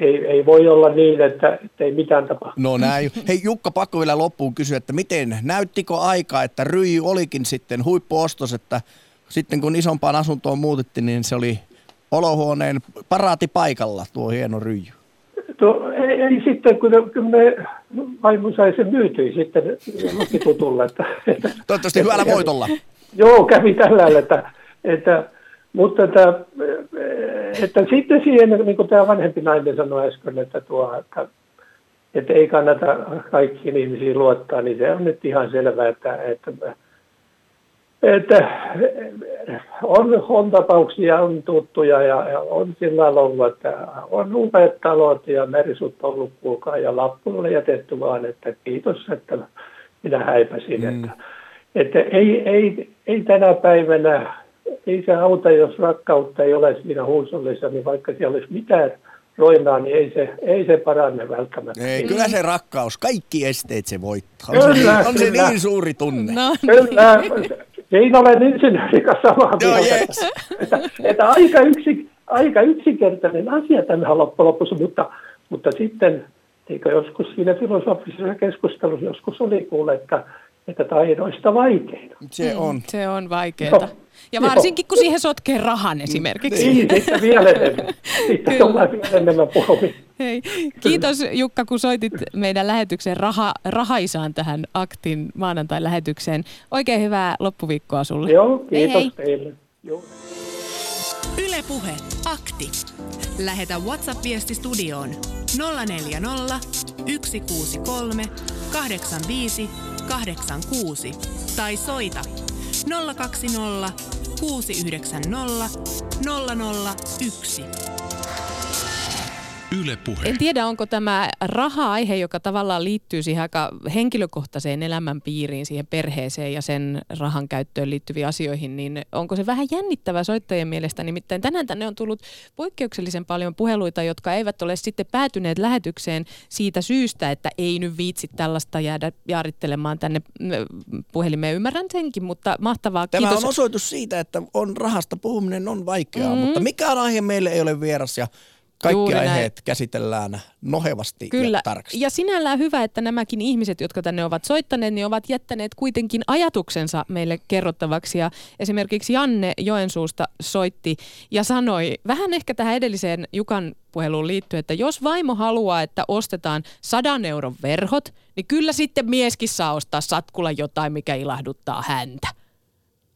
Speaker 6: ei, ei voi olla niin, että, että ei mitään tapahdu.
Speaker 4: No näin. Hei Jukka, pakko vielä loppuun kysyä, että miten, näyttikö aika, että Ryy olikin sitten huippuostos, että sitten kun isompaan asuntoon muutettiin, niin se oli olohuoneen paraati paikalla tuo hieno Ryy.
Speaker 6: Tuo, ei, ei, sitten, kun, kun me vaimo sai sen myytyä sitten lukitutulla. Että,
Speaker 4: että, Toivottavasti hyvällä voitolla.
Speaker 6: Joo, kävi tällä, että, että mutta että, että sitten siihen, niin kuin tämä vanhempi nainen sanoi äsken, että, tuo, että, että ei kannata kaikkiin ihmisiin luottaa, niin se on nyt ihan selvää, että, että, että on, on tapauksia, on tuttuja ja, ja on sillä lailla ollut, että on upeat talot ja merisut ollut kuulkaa ja lappu on jätetty vaan, että kiitos, että minä häipäsin. Mm. Että, että ei, ei, ei tänä päivänä ei se auta, jos rakkautta ei ole siinä huusollissa, niin vaikka siellä olisi mitään roinaa, niin ei se, ei se paranne välttämättä.
Speaker 4: Ei, kyllä se rakkaus, kaikki esteet se voittaa. On, kyllä, se, on se niin suuri tunne. No.
Speaker 6: Kyllä, siinä olen insinöörin kanssa samaa mieltä. Yes. Että, että aika, yksi, aika yksinkertainen asia tämä loppujen lopuksi, mutta, mutta sitten eikö joskus siinä filosofisessa keskustelussa joskus oli kuule, että, että taidoista vaikein.
Speaker 4: Se mm, on.
Speaker 2: Se on vaikeaa. No. Ja varsinkin, kun siihen sotkee rahan esimerkiksi.
Speaker 6: Niin, sitten [laughs] vielä enemmän. Sitten ollaan vielä enemmän
Speaker 2: Hei. Kiitos Jukka, kun soitit meidän lähetykseen raha, rahaisaan tähän Aktin maanantai-lähetykseen. Oikein hyvää loppuviikkoa sulle.
Speaker 6: Joo, kiitos hei, hei. teille. Joo.
Speaker 3: Yle Puhe, akti. Lähetä WhatsApp-viesti studioon 040 163 85 86 tai soita 020 690 001.
Speaker 2: Yle Puhe. En tiedä, onko tämä raha-aihe, joka tavallaan liittyy siihen aika henkilökohtaiseen elämänpiiriin, siihen perheeseen ja sen rahan käyttöön liittyviin asioihin, niin onko se vähän jännittävä soittajien mielestä? Nimittäin tänään tänne on tullut poikkeuksellisen paljon puheluita, jotka eivät ole sitten päätyneet lähetykseen siitä syystä, että ei nyt viitsi tällaista jäädä jaarittelemaan tänne puhelimeen. Ymmärrän senkin, mutta mahtavaa.
Speaker 4: Tämä
Speaker 2: Kiitos.
Speaker 4: on osoitus siitä, että on rahasta puhuminen on vaikeaa, mm-hmm. mutta mikään aihe meille ei ole vieras ja kaikki Juuri aiheet näin. käsitellään nohevasti
Speaker 2: Kyllä.
Speaker 4: ja tarkasti.
Speaker 2: Ja sinällään hyvä, että nämäkin ihmiset, jotka tänne ovat soittaneet, niin ovat jättäneet kuitenkin ajatuksensa meille kerrottavaksi. Ja esimerkiksi Janne Joensuusta soitti ja sanoi vähän ehkä tähän edelliseen Jukan puheluun liittyen, että jos vaimo haluaa, että ostetaan sadan euron verhot, niin kyllä sitten mieskin saa ostaa satkulla jotain, mikä ilahduttaa häntä.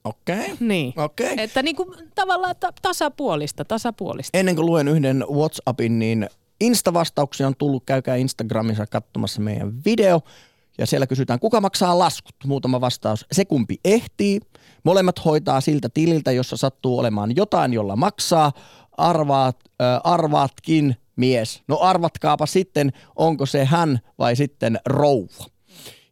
Speaker 4: Okei. Okay.
Speaker 2: Niin.
Speaker 4: Okay.
Speaker 2: Että niin kuin tavallaan ta- tasapuolista, tasapuolista.
Speaker 4: Ennen kuin luen yhden WhatsAppin, niin Insta-vastauksia on tullut. Käykää Instagramissa katsomassa meidän video. Ja siellä kysytään, kuka maksaa laskut? Muutama vastaus. Se kumpi ehtii. Molemmat hoitaa siltä tililtä, jossa sattuu olemaan jotain, jolla maksaa. Arvaat, äh, arvaatkin mies. No arvatkaapa sitten, onko se hän vai sitten rouva.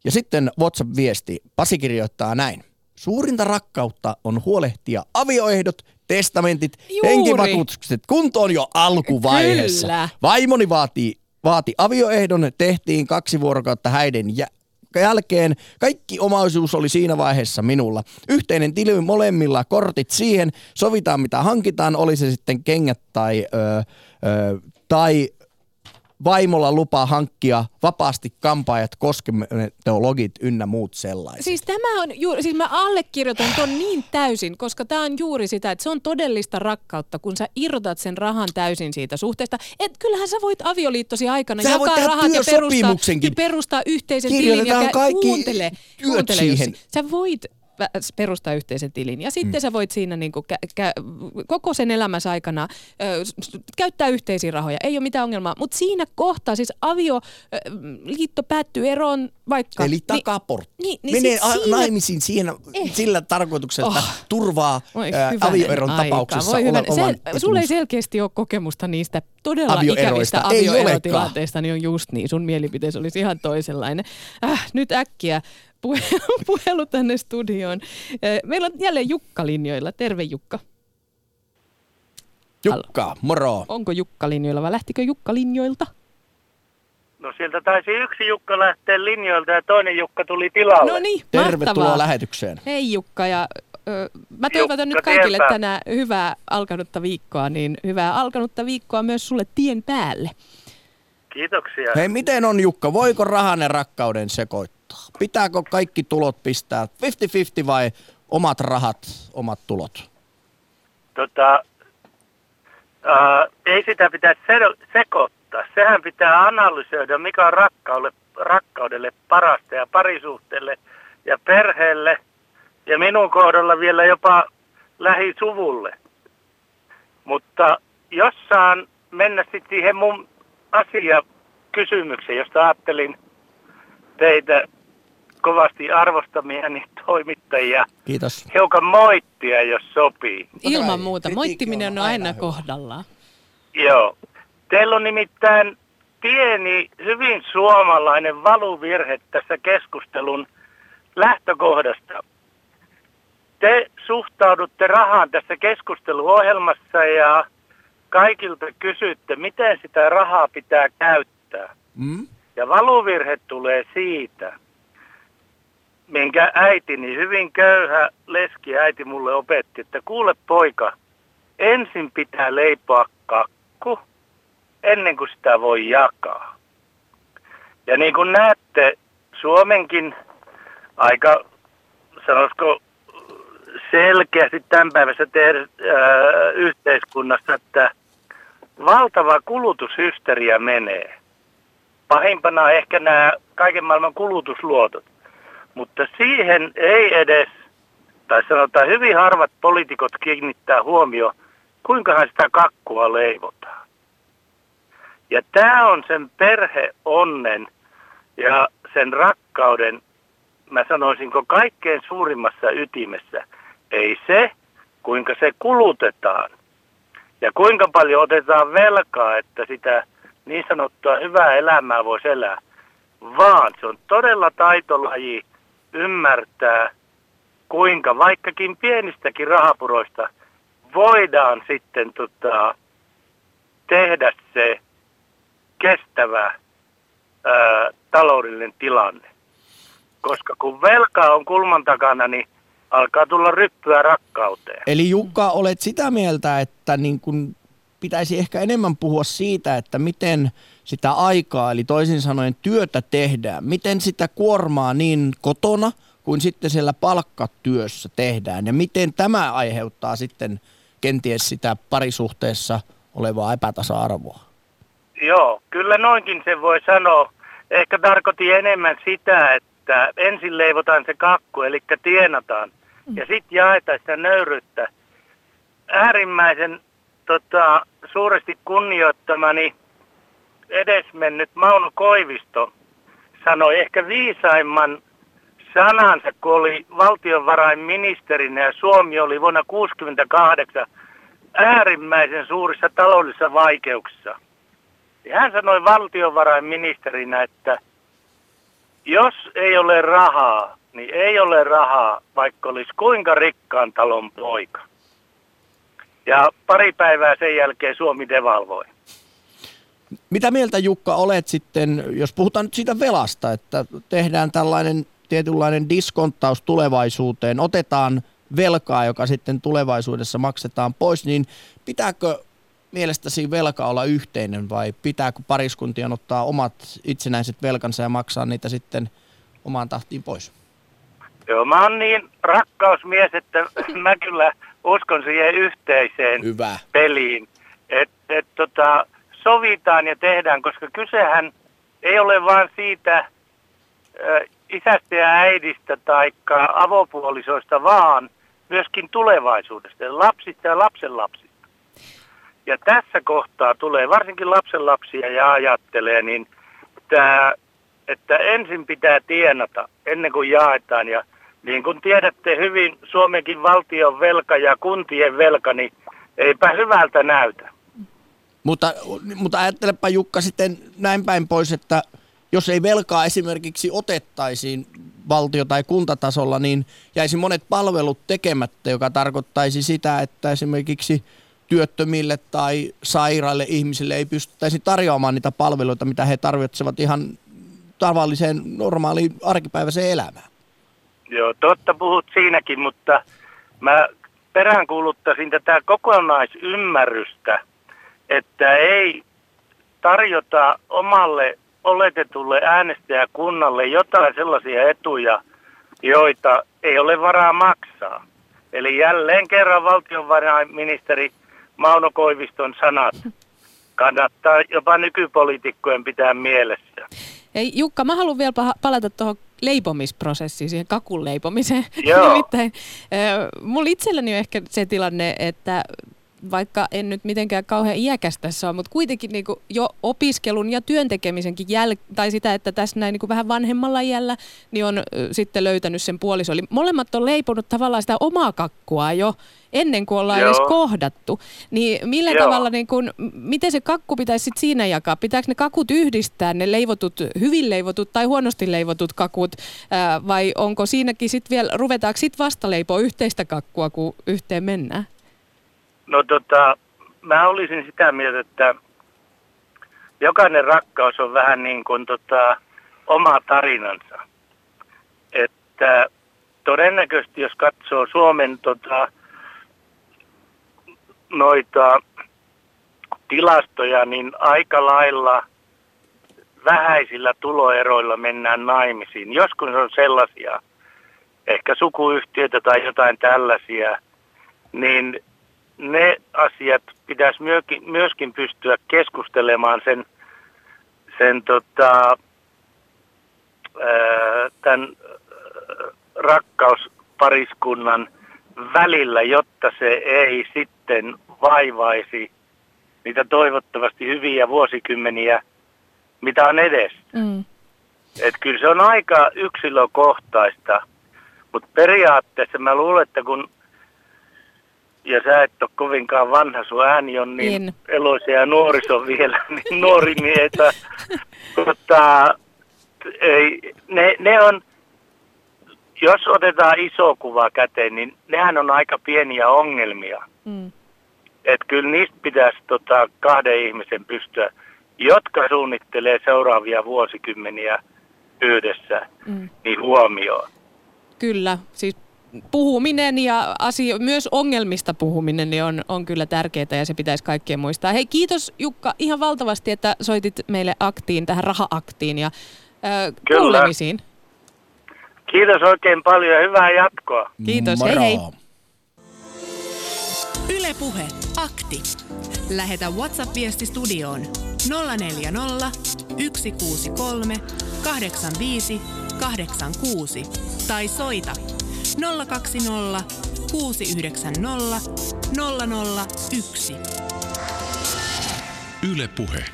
Speaker 4: Ja sitten WhatsApp-viesti. Pasi kirjoittaa näin. Suurinta rakkautta on huolehtia avioehdot, testamentit, Juuri. henkivakuutukset kuntoon jo alkuvaiheessa. Kyllä. Vaimoni vaati, vaati avioehdon, tehtiin kaksi vuorokautta häiden jä- jälkeen. Kaikki omaisuus oli siinä vaiheessa minulla. Yhteinen tili molemmilla, kortit siihen, sovitaan mitä hankitaan, oli se sitten kengät tai, ö, ö, tai vaimolla lupa hankkia vapaasti kampaajat, kosmetologit ynnä muut sellaiset.
Speaker 2: Siis tämä on juuri, siis mä allekirjoitan ton niin täysin, koska tämä on juuri sitä, että se on todellista rakkautta, kun sä irrotat sen rahan täysin siitä suhteesta. Et kyllähän sä voit avioliittosi aikana
Speaker 4: Sä
Speaker 2: jakaa rahat ja perustaa, ja perustaa yhteisen tilin ja kä- kuuntele, kuuntele
Speaker 4: siihen.
Speaker 2: Sä voit perustaa yhteisen tilin. Ja sitten mm. sä voit siinä niin kuin kä- kä- koko sen elämässä aikana ö, käyttää yhteisiä rahoja. Ei ole mitään ongelmaa. Mutta siinä kohtaa siis avioliitto päättyy eroon vaikka...
Speaker 4: Eli takaportti. Niin, niin, niin Menee siinä... naimisiin siinä, eh. sillä tarkoituksella, että oh. turvaa ä, avioeron aika. tapauksessa
Speaker 2: Voi hyvän. Se, Sulla ei selkeästi ole kokemusta niistä todella ikävistä avioerotilanteista, niin on just niin. Sun mielipiteesi olisi ihan toisenlainen. Äh, nyt äkkiä [laughs] puhelu, tänne studioon. Meillä on jälleen Jukka linjoilla. Terve Jukka.
Speaker 4: Jukka, moro.
Speaker 2: Onko Jukka linjoilla vai lähtikö Jukka linjoilta?
Speaker 8: No sieltä taisi yksi Jukka lähteä linjoilta ja toinen Jukka tuli tilalle.
Speaker 2: No niin,
Speaker 4: Tervetuloa mahtavaa. lähetykseen.
Speaker 2: Hei Jukka ja ö, mä toivotan Jukka nyt kaikille tienpä. tänään hyvää alkanutta viikkoa, niin hyvää alkanutta viikkoa myös sulle tien päälle.
Speaker 8: Kiitoksia.
Speaker 4: Hei, miten on Jukka? Voiko rahan ja rakkauden sekoittaa? Pitääkö kaikki tulot pistää 50-50 vai omat rahat, omat tulot?
Speaker 8: Tota, ää, ei sitä pitäisi sekoittaa. Sehän pitää analysoida, mikä on rakkaudelle, rakkaudelle parasta ja parisuhteelle ja perheelle ja minun kohdalla vielä jopa lähisuvulle. Mutta jos saan mennä sitten siihen mun asia kysymykseen, josta ajattelin teitä kovasti arvostamiani toimittajia.
Speaker 4: Kiitos.
Speaker 8: Hiukan moittia, jos sopii.
Speaker 2: Ilman muuta. Moittiminen on aina kohdallaan.
Speaker 8: Joo. Teillä on nimittäin pieni, hyvin suomalainen valuvirhe tässä keskustelun lähtökohdasta. Te suhtaudutte rahaan tässä keskusteluohjelmassa ja kaikilta kysytte, miten sitä rahaa pitää käyttää. Mm? Ja valuvirhe tulee siitä, minkä äitini, hyvin köyhä leski äiti mulle opetti, että kuule poika, ensin pitää leipoa kakku ennen kuin sitä voi jakaa. Ja niin kuin näette, Suomenkin aika, sanoisiko, selkeästi tämän päivässä tehdä, ää, yhteiskunnassa, että valtava kulutushysteria menee. Pahimpana ehkä nämä kaiken maailman kulutusluotot. Mutta siihen ei edes, tai sanotaan hyvin harvat poliitikot kiinnittää huomio, kuinkahan sitä kakkua leivotaan. Ja tämä on sen perheonnen ja sen rakkauden, mä sanoisinko kaikkein suurimmassa ytimessä. Ei se, kuinka se kulutetaan ja kuinka paljon otetaan velkaa, että sitä niin sanottua hyvää elämää voisi elää, vaan se on todella taitolaji ymmärtää, kuinka vaikkakin pienistäkin rahapuroista voidaan sitten tota, tehdä se kestävä ää, taloudellinen tilanne. Koska kun velkaa on kulman takana, niin alkaa tulla ryppyä rakkauteen.
Speaker 4: Eli Jukka, olet sitä mieltä, että niin kun pitäisi ehkä enemmän puhua siitä, että miten sitä aikaa, eli toisin sanoen työtä tehdään, miten sitä kuormaa niin kotona kuin sitten siellä palkkatyössä tehdään, ja miten tämä aiheuttaa sitten kenties sitä parisuhteessa olevaa epätasa-arvoa?
Speaker 8: Joo, kyllä noinkin se voi sanoa. Ehkä tarkoitti enemmän sitä, että ensin leivotaan se kakku, eli tienataan, ja sitten jaetaan sitä nöyryyttä. Äärimmäisen tota, suuresti kunnioittamani edesmennyt Mauno Koivisto sanoi ehkä viisaimman sanansa, kun oli valtionvarainministerinä ja Suomi oli vuonna 1968 äärimmäisen suurissa taloudellisissa vaikeuksissa. Ja hän sanoi valtionvarainministerinä, että jos ei ole rahaa, niin ei ole rahaa, vaikka olisi kuinka rikkaan talon poika. Ja pari päivää sen jälkeen Suomi devalvoi.
Speaker 4: Mitä mieltä Jukka olet sitten, jos puhutaan nyt siitä velasta, että tehdään tällainen tietynlainen diskonttaus tulevaisuuteen, otetaan velkaa, joka sitten tulevaisuudessa maksetaan pois, niin pitääkö mielestäsi velka olla yhteinen vai pitääkö pariskuntien ottaa omat itsenäiset velkansa ja maksaa niitä sitten omaan tahtiin pois?
Speaker 8: Joo, mä oon niin rakkausmies, että [laughs] mä kyllä uskon siihen yhteiseen
Speaker 4: Hyvä.
Speaker 8: peliin. Että et, tota, sovitaan ja tehdään, koska kysehän ei ole vain siitä isästä ja äidistä tai avopuolisoista, vaan myöskin tulevaisuudesta, lapsista ja lapsenlapsista. Ja tässä kohtaa tulee varsinkin lapsenlapsia ja ajattelee, niin tää, että ensin pitää tienata ennen kuin jaetaan. Ja niin kuin tiedätte hyvin, Suomenkin valtion velka ja kuntien velka, niin eipä hyvältä näytä.
Speaker 4: Mutta, mutta ajattelepa Jukka sitten näin päin pois, että jos ei velkaa esimerkiksi otettaisiin valtio- tai kuntatasolla, niin jäisi monet palvelut tekemättä, joka tarkoittaisi sitä, että esimerkiksi työttömille tai sairaille ihmisille ei pystyttäisi tarjoamaan niitä palveluita, mitä he tarvitsevat ihan tavalliseen normaaliin arkipäiväiseen elämään.
Speaker 8: Joo, totta puhut siinäkin, mutta mä peräänkuuluttaisin tätä kokonaisymmärrystä, että ei tarjota omalle oletetulle äänestäjäkunnalle jotain sellaisia etuja, joita ei ole varaa maksaa. Eli jälleen kerran valtionvarainministeri Mauno Koiviston sanat kannattaa jopa nykypoliitikkojen pitää mielessä.
Speaker 2: Ei, Jukka, mä haluan vielä palata tuohon leipomisprosessiin, siihen kakun leipomiseen.
Speaker 8: Joo. [laughs]
Speaker 2: Nimittäin, äh, mulla itselläni on ehkä se tilanne, että vaikka en nyt mitenkään kauhean iäkäs tässä ole, mutta kuitenkin niin kuin jo opiskelun ja työntekemisenkin jäl- tai sitä, että tässä näin niin kuin vähän vanhemmalla iällä, niin on sitten löytänyt sen puoliso. Eli molemmat on leiponut tavallaan sitä omaa kakkua jo ennen kuin ollaan Joo. edes kohdattu. Niin millä Joo. tavalla, niin kun, miten se kakku pitäisi sit siinä jakaa? Pitääkö ne kakut yhdistää, ne leivotut, hyvin leivotut tai huonosti leivotut kakut, ää, vai onko siinäkin sitten vielä, ruvetaanko sitten vasta leipoa yhteistä kakkua, kun yhteen mennään?
Speaker 8: No tota, mä olisin sitä mieltä, että jokainen rakkaus on vähän niin kuin tota, oma tarinansa. Että todennäköisesti jos katsoo Suomen tota, noita tilastoja, niin aika lailla vähäisillä tuloeroilla mennään naimisiin. Joskus on sellaisia, ehkä sukuyhtiöitä tai jotain tällaisia, niin ne asiat pitäisi myöskin, myöskin pystyä keskustelemaan sen, sen tota, tämän rakkauspariskunnan välillä, jotta se ei sitten vaivaisi niitä toivottavasti hyviä vuosikymmeniä, mitä on edessä. Mm. Et kyllä se on aika yksilökohtaista, mutta periaatteessa mä luulen, että kun ja sä et ole kovinkaan vanha, sun ääni on niin en. eloisia ja nuoriso vielä, niin nuori mietä. Mutta ei, ne, ne on, jos otetaan iso kuva käteen, niin nehän on aika pieniä ongelmia. Mm. Että kyllä niistä pitäisi tota, kahden ihmisen pystyä, jotka suunnittelee seuraavia vuosikymmeniä yhdessä, mm. niin huomioon.
Speaker 2: Kyllä, siis puhuminen ja asio, myös ongelmista puhuminen niin on, on kyllä tärkeää ja se pitäisi kaikkien muistaa. Hei kiitos Jukka ihan valtavasti, että soitit meille aktiin, tähän raha-aktiin ja äh, kuulemisiin.
Speaker 8: Kiitos oikein paljon ja hyvää jatkoa.
Speaker 2: Kiitos, Moro. hei hei.
Speaker 3: Ylepuhe akti. Lähetä WhatsApp-viesti studioon 040 163 85 86 tai soita 020 690 001.
Speaker 9: Yle Puhe.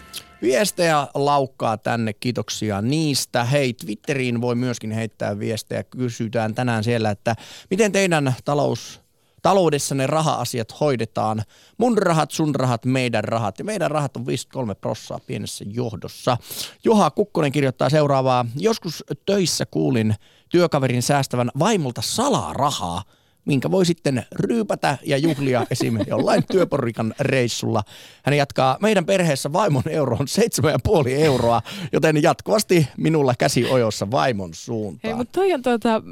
Speaker 4: Viestejä laukkaa tänne, kiitoksia niistä. Hei, Twitteriin voi myöskin heittää viestejä. Kysytään tänään siellä, että miten teidän talous taloudessa ne raha-asiat hoidetaan. Mun rahat, sun rahat, meidän rahat. Ja meidän rahat on 53 prossaa pienessä johdossa. Joha Kukkonen kirjoittaa seuraavaa. Joskus töissä kuulin työkaverin säästävän vaimolta salaa rahaa, minkä voi sitten ryypätä ja juhlia esim. jollain työporikan reissulla. Hän jatkaa, meidän perheessä vaimon euro on 7,5 euroa, joten jatkuvasti minulla käsi ojossa vaimon suuntaan.
Speaker 2: Hei, mutta toi on tuota,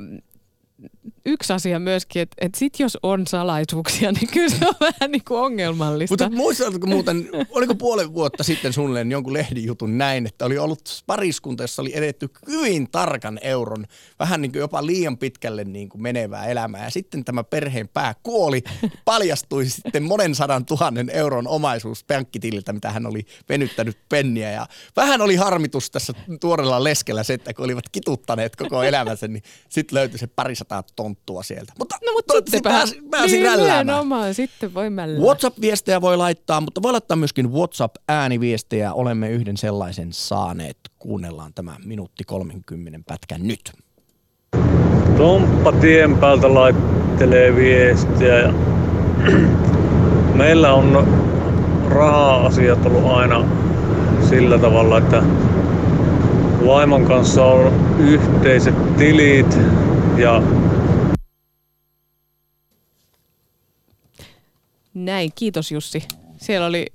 Speaker 2: yksi asia myöskin, että, että sit jos on salaisuuksia, niin kyllä se on vähän niin kuin ongelmallista.
Speaker 4: Mutta muistatko muuten, oliko puolen vuotta sitten suunnilleen jonkun lehdijutun näin, että oli ollut pariskunta, jossa oli edetty hyvin tarkan euron, vähän niin kuin jopa liian pitkälle niin kuin menevää elämää. Ja sitten tämä perheen pää kuoli, paljastui sitten monen sadan tuhannen euron omaisuus pankkitililtä, mitä hän oli venyttänyt penniä. Ja vähän oli harmitus tässä tuorella leskellä se, että kun olivat kituttaneet koko elämänsä, niin sitten löytyi se parisataa tonttua sieltä. Mutta,
Speaker 2: no, mutta sitten pääsi, pääsi niin, rälläämään. sitten voi mällää.
Speaker 4: WhatsApp-viestejä voi laittaa, mutta voi laittaa myöskin WhatsApp-ääniviestejä. Olemme yhden sellaisen saaneet. Kuunnellaan tämä minuutti 30 pätkä nyt.
Speaker 9: Tomppa tien päältä laittelee viestiä. [clears throat] Meillä on raha-asiat ollut aina sillä tavalla, että vaimon kanssa on yhteiset tilit ja
Speaker 2: Näin, kiitos Jussi. Siellä oli,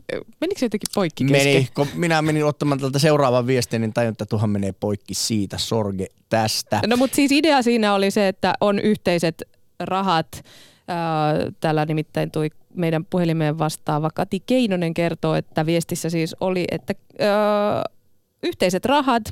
Speaker 2: menikö se jotenkin poikki kesken?
Speaker 4: Meni, kun minä menin ottamaan tältä seuraavan viestin, niin tajun, että tuohon menee poikki siitä, sorge tästä.
Speaker 2: No mutta siis idea siinä oli se, että on yhteiset rahat. Täällä nimittäin tuli meidän puhelimeen vastaava Kati Keinonen kertoo, että viestissä siis oli, että yhteiset rahat,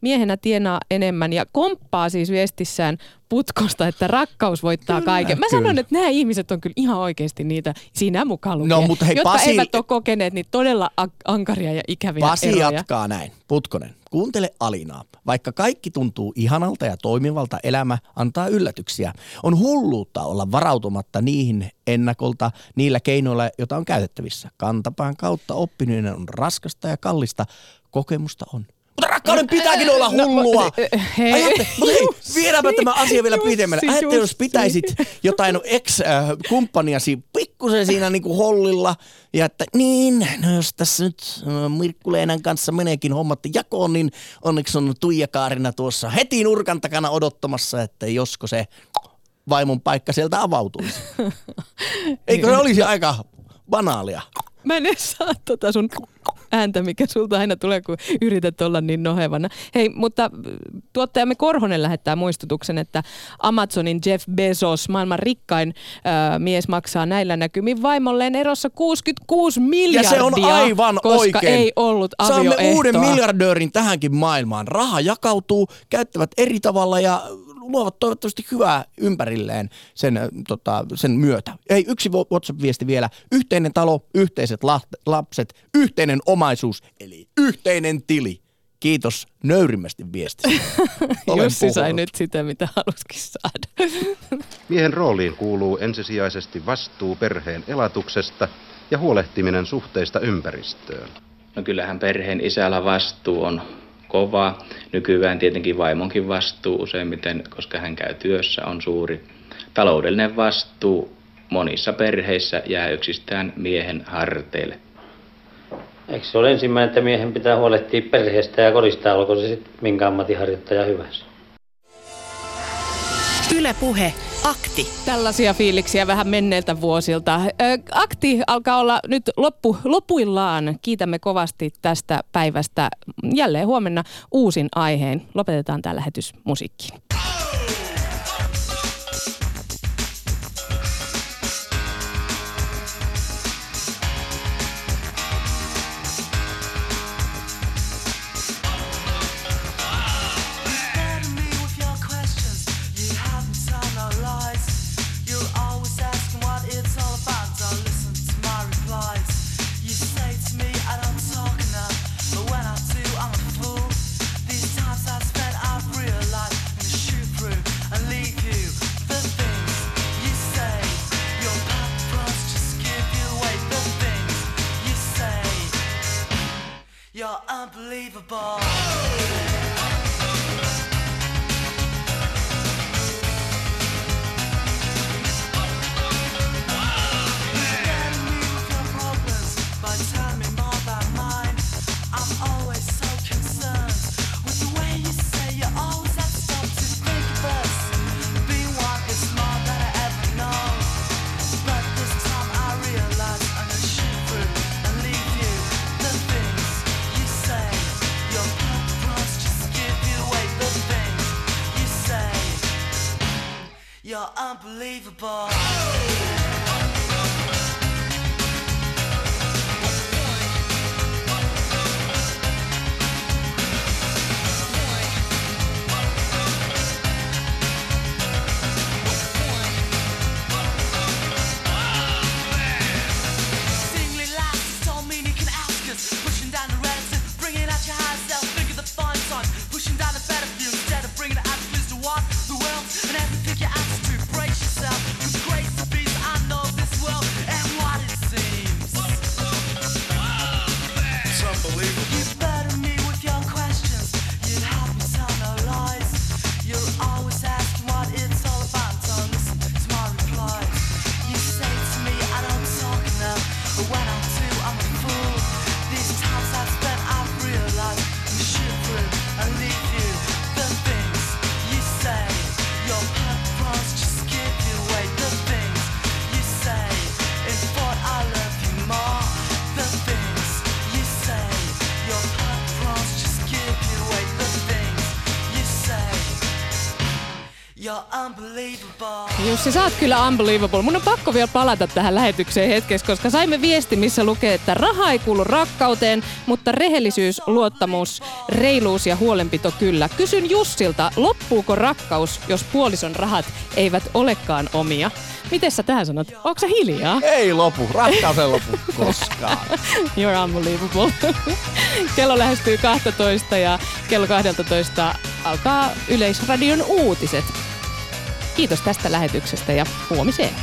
Speaker 2: miehenä tienaa enemmän ja komppaa siis viestissään putkosta, että rakkaus voittaa kyllä, kaiken. Mä kyllä. sanon, että nämä ihmiset on kyllä ihan oikeasti niitä, siinä mukaan lukee, no, mutta hei, jotka Pasi... eivät ole kokeneet niitä todella ankaria ja ikäviä
Speaker 4: Pasi
Speaker 2: eroja.
Speaker 4: jatkaa näin. Putkonen, kuuntele Alinaa. Vaikka kaikki tuntuu ihanalta ja toimivalta, elämä antaa yllätyksiä. On hulluutta olla varautumatta niihin ennakolta niillä keinoilla, joita on käytettävissä. Kantapään kautta oppiminen on raskasta ja kallista. Kokemusta on. Mutta rakkauden pitääkin olla no, hullua. No, hei. Ajatte, mutta hei, viedäänpä tämä asia vielä pidemmälle. Ajatte, jos pitäisit jotain ex-kumppaniasi pikkusen siinä niin kuin hollilla ja että niin, no jos tässä nyt Mirkku Leenan kanssa meneekin hommat jakoon, niin onneksi on Tuija Kaarina tuossa heti nurkan takana odottamassa, että josko se vaimon paikka sieltä avautuisi. [laughs] Eikö se olisi aika banaalia?
Speaker 2: Mä en saa tota sun ääntä, mikä sulta aina tulee, kun yrität olla niin nohevana. Hei, mutta tuottajamme Korhonen lähettää muistutuksen, että Amazonin Jeff Bezos, maailman rikkain äh, mies, maksaa näillä näkymin vaimolleen erossa 66 miljardia.
Speaker 4: Ja se on aivan
Speaker 2: koska
Speaker 4: oikein.
Speaker 2: ei ollut avioehtoa.
Speaker 4: Saamme uuden miljardöörin tähänkin maailmaan. Raha jakautuu, käyttävät eri tavalla ja luovat toivottavasti hyvää ympärilleen sen, tota, sen myötä. Ei, yksi WhatsApp-viesti vielä. Yhteinen talo, yhteiset lapset, yhteinen omaisuus, eli yhteinen tili. Kiitos nöyrimmästi viestistä. [laughs]
Speaker 2: Jussi sai nyt sitä, mitä haluskin saada. [laughs]
Speaker 10: Miehen rooliin kuuluu ensisijaisesti vastuu perheen elatuksesta ja huolehtiminen suhteista ympäristöön.
Speaker 11: No kyllähän perheen isällä vastuu on kova. Nykyään tietenkin vaimonkin vastuu useimmiten, koska hän käy työssä, on suuri. Taloudellinen vastuu monissa perheissä jää yksistään miehen harteille.
Speaker 12: Eikö se ole ensimmäinen, että miehen pitää huolehtia perheestä ja kodista, olko se sitten minkä ammattiharjoittaja hyvänsä?
Speaker 3: Yle Puhe Akti.
Speaker 2: Tällaisia fiiliksiä vähän menneiltä vuosilta. Akti alkaa olla nyt loppu, lopuillaan. Kiitämme kovasti tästä päivästä. Jälleen huomenna uusin aiheen. Lopetetaan tämä lähetys musiikkiin. Jussi, sä oot kyllä unbelievable. Mun on pakko vielä palata tähän lähetykseen hetkeksi, koska saimme viesti, missä lukee, että raha ei kuulu rakkauteen, mutta rehellisyys, luottamus, reiluus ja huolenpito kyllä. Kysyn Jussilta, loppuuko rakkaus, jos puolison rahat eivät olekaan omia? Miten sä tähän sanot? Onko se hiljaa?
Speaker 4: Ei lopu. Rakkaus ei lopu koskaan. [laughs]
Speaker 2: You're unbelievable. kello lähestyy 12 ja kello 12 alkaa Yleisradion uutiset. Kiitos tästä lähetyksestä ja huomiseen.